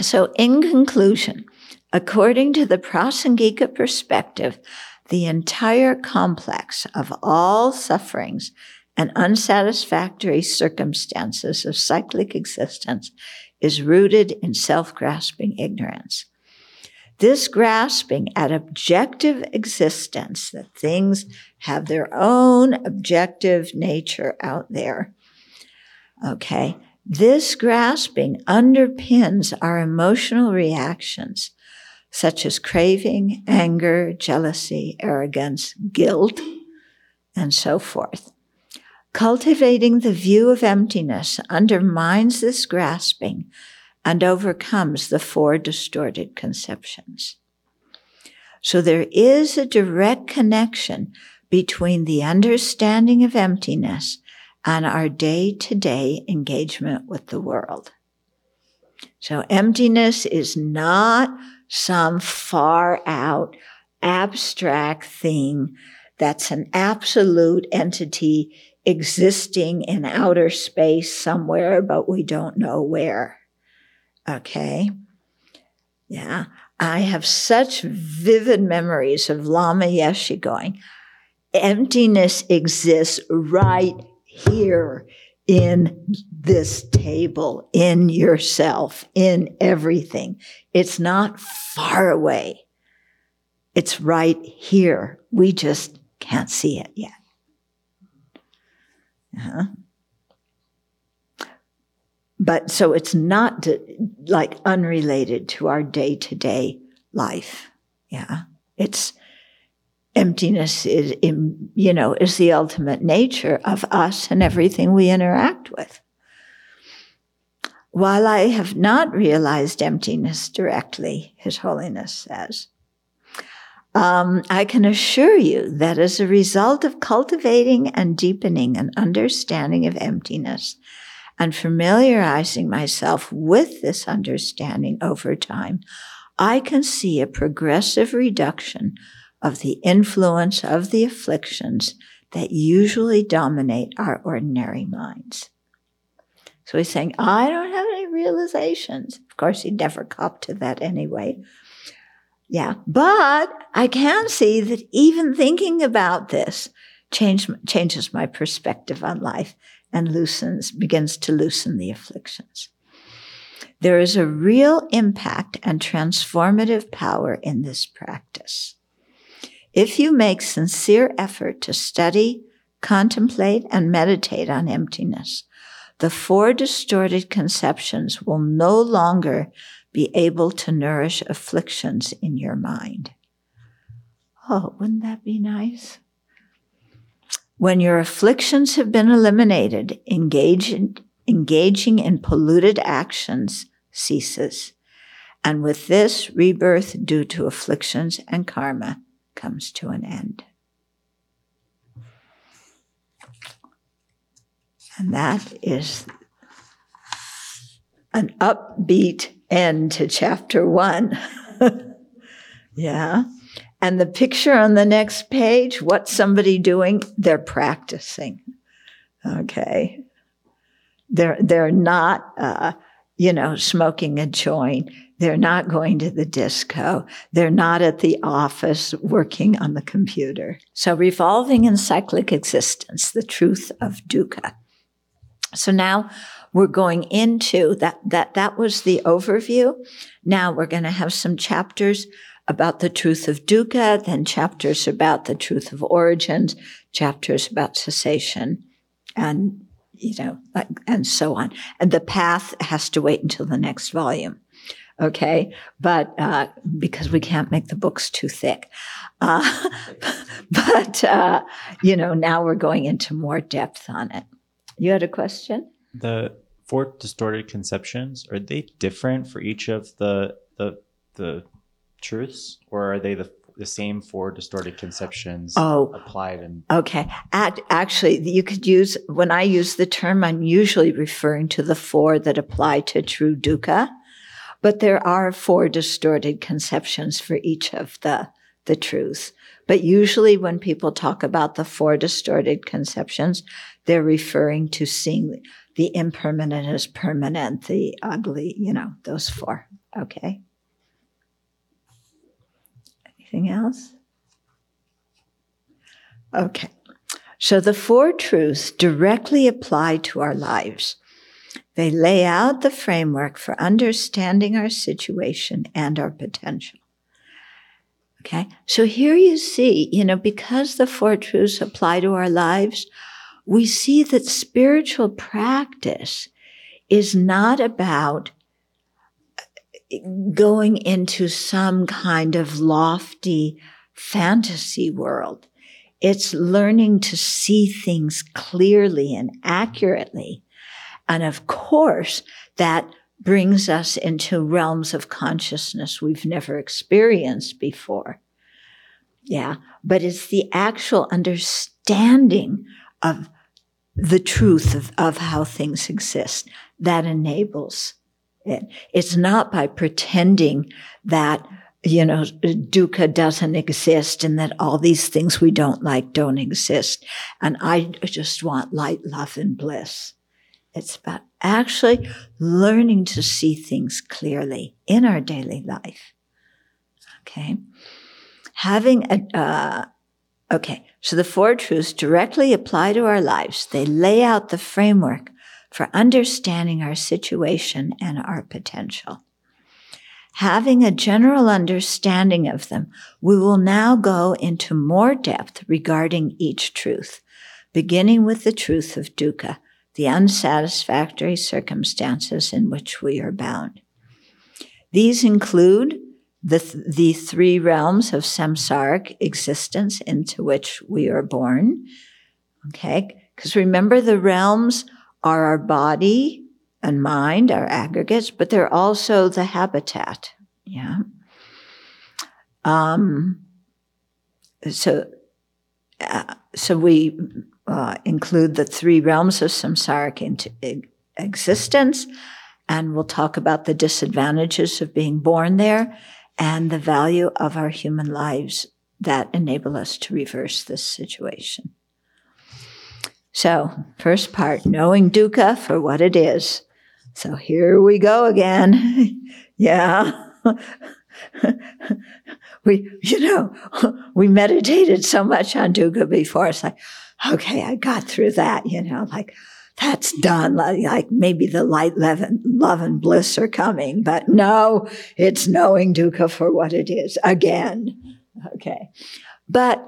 Speaker 1: So in conclusion, According to the Prasangika perspective, the entire complex of all sufferings and unsatisfactory circumstances of cyclic existence is rooted in self-grasping ignorance. This grasping at objective existence, that things have their own objective nature out there. Okay. This grasping underpins our emotional reactions such as craving, anger, jealousy, arrogance, guilt, and so forth. Cultivating the view of emptiness undermines this grasping and overcomes the four distorted conceptions. So there is a direct connection between the understanding of emptiness and our day to day engagement with the world. So emptiness is not some far out abstract thing that's an absolute entity existing in outer space somewhere, but we don't know where. Okay. Yeah. I have such vivid memories of Lama Yeshe going, emptiness exists right here in this table, in yourself, in everything. It's not far away. It's right here. We just can't see it yet. Uh-huh. But so it's not like unrelated to our day to day life. Yeah. It's emptiness is, you know, is the ultimate nature of us and everything we interact with. While I have not realized emptiness directly, His Holiness says, um, I can assure you that as a result of cultivating and deepening an understanding of emptiness and familiarizing myself with this understanding over time, I can see a progressive reduction of the influence of the afflictions that usually dominate our ordinary minds. So he's saying, I don't have any realizations. Of course, he never copped to that anyway. Yeah. But I can see that even thinking about this change, changes my perspective on life and loosens, begins to loosen the afflictions. There is a real impact and transformative power in this practice. If you make sincere effort to study, contemplate, and meditate on emptiness, the four distorted conceptions will no longer be able to nourish afflictions in your mind. Oh, wouldn't that be nice? When your afflictions have been eliminated, engage in, engaging in polluted actions ceases. And with this, rebirth due to afflictions and karma comes to an end. And that is an upbeat end to chapter one. yeah. And the picture on the next page, what's somebody doing? They're practicing. Okay. They're, they're not, uh, you know, smoking a joint. They're not going to the disco. They're not at the office working on the computer. So revolving in cyclic existence, the truth of dukkha. So now we're going into that, that, that was the overview. Now we're going to have some chapters about the truth of dukkha, then chapters about the truth of origins, chapters about cessation, and, you know, and so on. And the path has to wait until the next volume. Okay. But, uh, because we can't make the books too thick. Uh, but, uh, you know, now we're going into more depth on it. You had a question?
Speaker 2: The four distorted conceptions are they different for each of the the the truths, or are they the the same four distorted conceptions oh, applied and
Speaker 1: okay At, actually you could use when i use the term i'm usually referring to the four that apply to true dukkha but there are four distorted conceptions for each of the the truths but usually when people talk about the four distorted conceptions they're referring to seeing the impermanent as permanent, the ugly, you know, those four. Okay. Anything else? Okay. So the four truths directly apply to our lives. They lay out the framework for understanding our situation and our potential. Okay. So here you see, you know, because the four truths apply to our lives, we see that spiritual practice is not about uh, going into some kind of lofty fantasy world. It's learning to see things clearly and accurately. And of course, that brings us into realms of consciousness we've never experienced before. Yeah. But it's the actual understanding of the truth of, of how things exist. That enables it. It's not by pretending that, you know, dukkha doesn't exist and that all these things we don't like don't exist. And I just want light, love, and bliss. It's about actually learning to see things clearly in our daily life. Okay. Having a, uh, Okay, so the four truths directly apply to our lives. They lay out the framework for understanding our situation and our potential. Having a general understanding of them, we will now go into more depth regarding each truth, beginning with the truth of dukkha, the unsatisfactory circumstances in which we are bound. These include the, the three realms of samsaric existence into which we are born. Okay. Because remember, the realms are our body and mind, our aggregates, but they're also the habitat. Yeah. Um, so, uh, so we uh, include the three realms of samsaric existence, and we'll talk about the disadvantages of being born there and the value of our human lives that enable us to reverse this situation. So, first part, knowing dukkha for what it is. So here we go again. yeah. we, you know, we meditated so much on dukkha before. It's like, okay, I got through that, you know, like that's done. Like maybe the light love and, bliss are coming, but no, it's knowing dukkha for what it is again. Okay. But,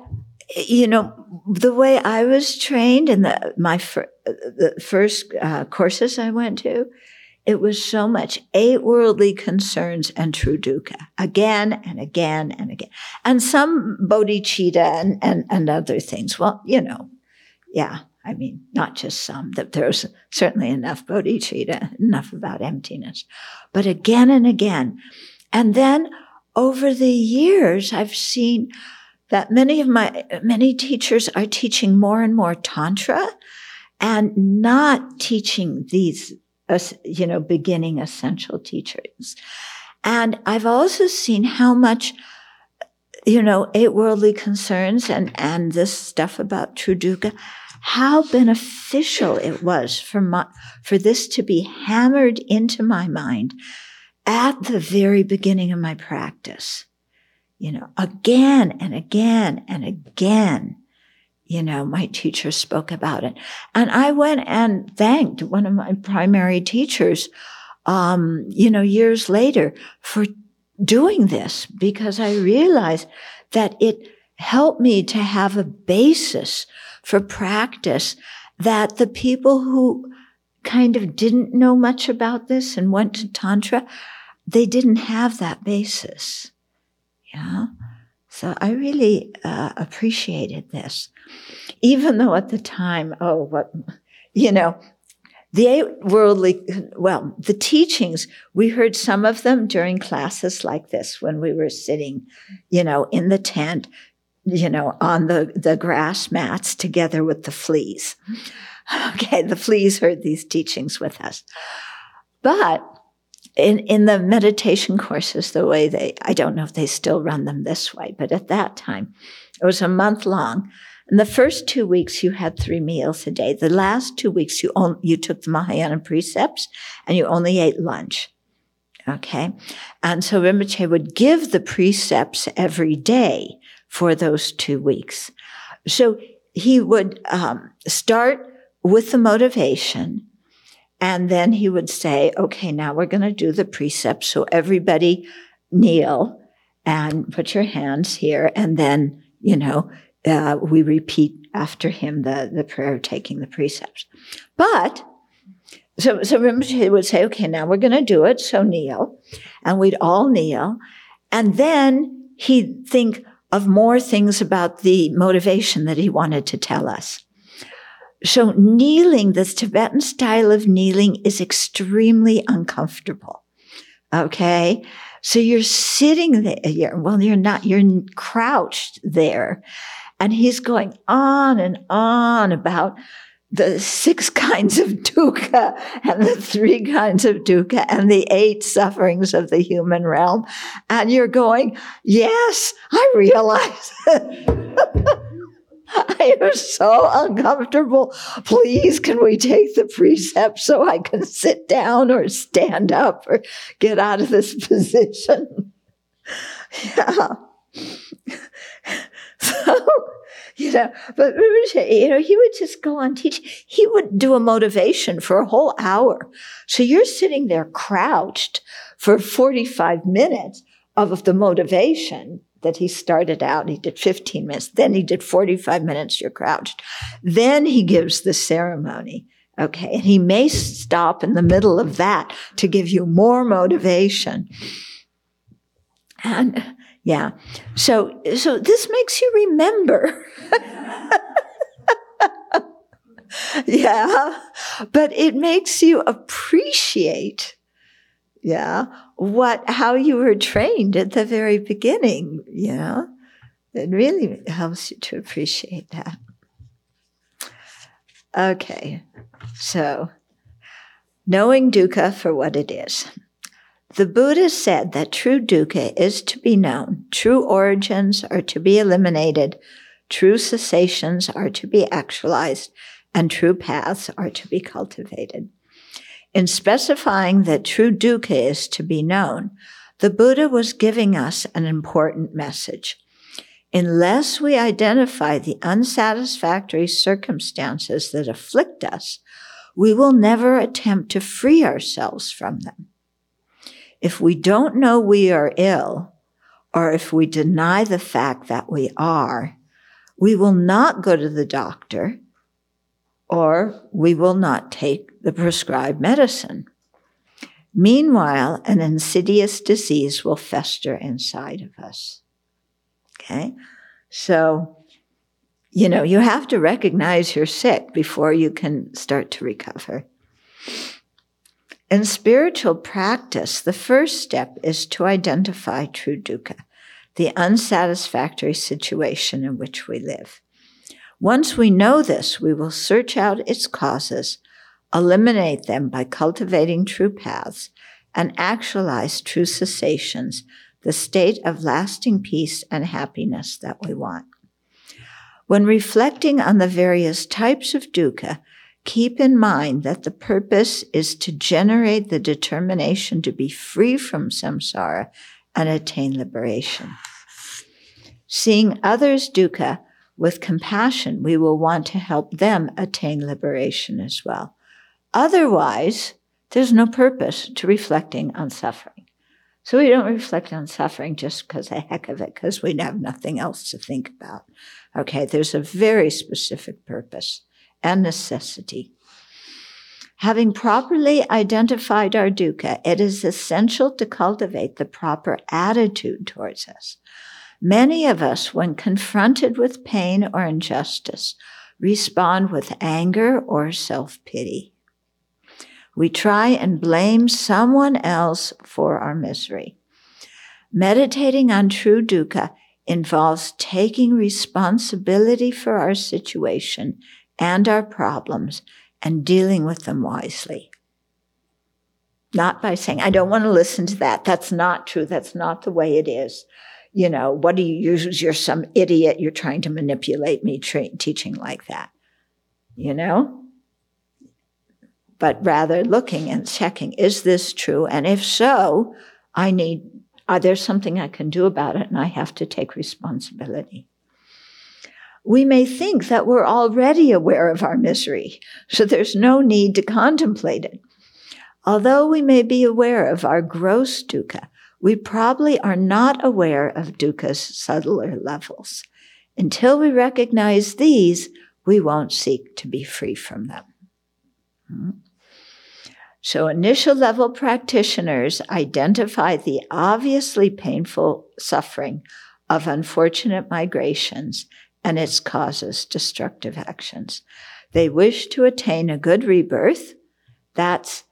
Speaker 1: you know, the way I was trained in the, my the first uh, courses I went to, it was so much eight worldly concerns and true dukkha again and again and again. And some bodhicitta and, and, and other things. Well, you know, yeah, I mean, not just some, that there's certainly enough bodhicitta, enough about emptiness, but again and again. And then over the years, I've seen that many of my, many teachers are teaching more and more Tantra and not teaching these you know, beginning essential teachings. And I've also seen how much, you know, eight worldly concerns and, and this stuff about true dukkha, how beneficial it was for my, for this to be hammered into my mind at the very beginning of my practice. You know, again and again and again you know, my teacher spoke about it. And I went and thanked one of my primary teachers, um, you know, years later for doing this because I realized that it helped me to have a basis for practice that the people who kind of didn't know much about this and went to Tantra, they didn't have that basis. Yeah. So I really uh, appreciated this, even though at the time, oh, what, you know, the worldly, well, the teachings, we heard some of them during classes like this when we were sitting, you know, in the tent, you know, on the, the grass mats together with the fleas. Okay, the fleas heard these teachings with us. But in, in the meditation courses, the way they, I don't know if they still run them this way, but at that time, it was a month long. And the first two weeks, you had three meals a day. The last two weeks, you, only, you took the Mahayana precepts and you only ate lunch. Okay. And so Rinpoche would give the precepts every day for those two weeks. So he would um, start with the motivation and then he would say, okay, now we're going to do the precepts. So everybody kneel and put your hands here. And then, you know, uh, we repeat after him the, the prayer of taking the precepts. But so, so he would say, okay, now we're going to do it. So kneel. And we'd all kneel. And then he'd think of more things about the motivation that he wanted to tell us. So kneeling, this Tibetan style of kneeling is extremely uncomfortable. Okay. So you're sitting there. Well, you're not, you're crouched there. And he's going on and on about the six kinds of dukkha and the three kinds of dukkha and the eight sufferings of the human realm. And you're going, yes, I realize. I am so uncomfortable. Please, can we take the precept so I can sit down or stand up or get out of this position? Yeah. So, you know, but you know, he would just go on teaching. He would do a motivation for a whole hour. So you're sitting there crouched for 45 minutes of the motivation that he started out. He did 15 minutes. Then he did 45 minutes, you're crouched. Then he gives the ceremony. Okay. And he may stop in the middle of that to give you more motivation. And yeah. So, so this makes you remember. yeah. But it makes you appreciate yeah what how you were trained at the very beginning know it really helps you to appreciate that okay so knowing dukkha for what it is the buddha said that true dukkha is to be known true origins are to be eliminated true cessations are to be actualized and true paths are to be cultivated in specifying that true dukkha is to be known, the Buddha was giving us an important message. Unless we identify the unsatisfactory circumstances that afflict us, we will never attempt to free ourselves from them. If we don't know we are ill, or if we deny the fact that we are, we will not go to the doctor or we will not take the prescribed medicine. Meanwhile, an insidious disease will fester inside of us. Okay? So, you know, you have to recognize you're sick before you can start to recover. In spiritual practice, the first step is to identify true dukkha, the unsatisfactory situation in which we live. Once we know this, we will search out its causes, eliminate them by cultivating true paths, and actualize true cessations, the state of lasting peace and happiness that we want. When reflecting on the various types of dukkha, keep in mind that the purpose is to generate the determination to be free from samsara and attain liberation. Seeing others' dukkha with compassion, we will want to help them attain liberation as well. Otherwise, there's no purpose to reflecting on suffering. So we don't reflect on suffering just because the heck of it, because we have nothing else to think about. Okay, there's a very specific purpose and necessity. Having properly identified our dukkha, it is essential to cultivate the proper attitude towards us. Many of us, when confronted with pain or injustice, respond with anger or self pity. We try and blame someone else for our misery. Meditating on true dukkha involves taking responsibility for our situation and our problems and dealing with them wisely. Not by saying, I don't want to listen to that. That's not true. That's not the way it is you know, what do you use? You're some idiot. You're trying to manipulate me tra- teaching like that, you know? But rather looking and checking, is this true? And if so, I need, are there something I can do about it? And I have to take responsibility. We may think that we're already aware of our misery, so there's no need to contemplate it. Although we may be aware of our gross dukkha, we probably are not aware of dukkha's subtler levels. Until we recognize these, we won't seek to be free from them. Hmm. So, initial level practitioners identify the obviously painful suffering of unfortunate migrations and its causes, destructive actions. They wish to attain a good rebirth. That's,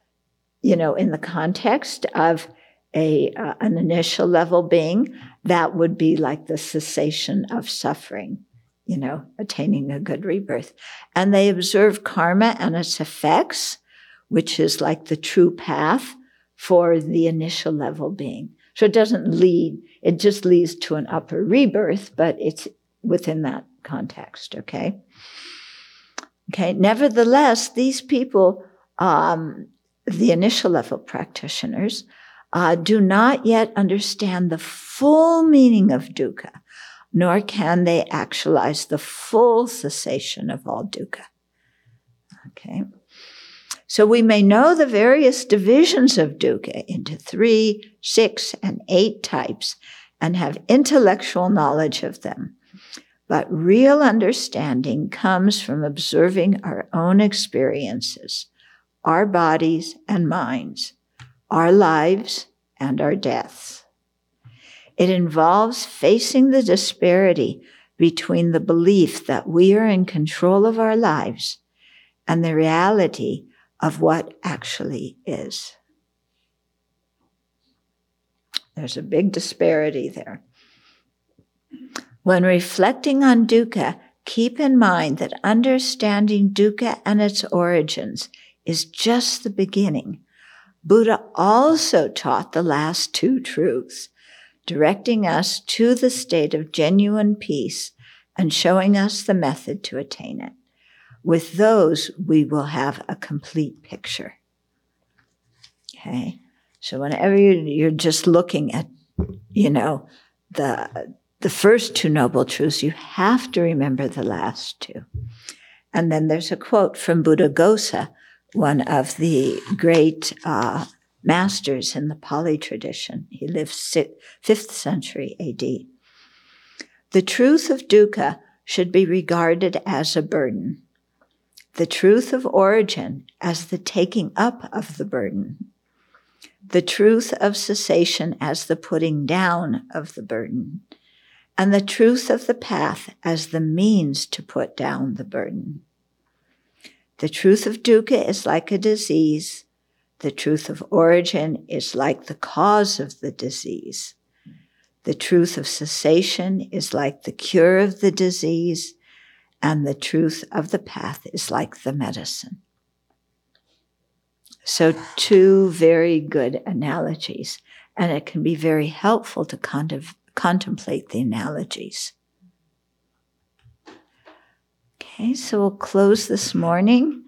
Speaker 1: you know, in the context of a uh, an initial level being that would be like the cessation of suffering you know attaining a good rebirth and they observe karma and its effects which is like the true path for the initial level being so it doesn't lead it just leads to an upper rebirth but it's within that context okay okay nevertheless these people um, the initial level practitioners uh, do not yet understand the full meaning of dukkha, nor can they actualize the full cessation of all dukkha. Okay. So we may know the various divisions of dukkha into three, six, and eight types, and have intellectual knowledge of them. But real understanding comes from observing our own experiences, our bodies and minds, our lives and our deaths. It involves facing the disparity between the belief that we are in control of our lives and the reality of what actually is. There's a big disparity there. When reflecting on dukkha, keep in mind that understanding dukkha and its origins is just the beginning. Buddha also taught the last two truths, directing us to the state of genuine peace and showing us the method to attain it. With those, we will have a complete picture. Okay. So whenever you're just looking at, you know, the, the first two noble truths, you have to remember the last two. And then there's a quote from Buddha Buddhaghosa, one of the great uh, masters in the Pali tradition. He lived fifth century AD. The truth of dukkha should be regarded as a burden the truth of origin as the taking up of the burden, the truth of cessation as the putting down of the burden, and the truth of the path as the means to put down the burden. The truth of dukkha is like a disease. The truth of origin is like the cause of the disease. The truth of cessation is like the cure of the disease and the truth of the path is like the medicine. So, two very good analogies, and it can be very helpful to contemplate the analogies. Okay, so we'll close this morning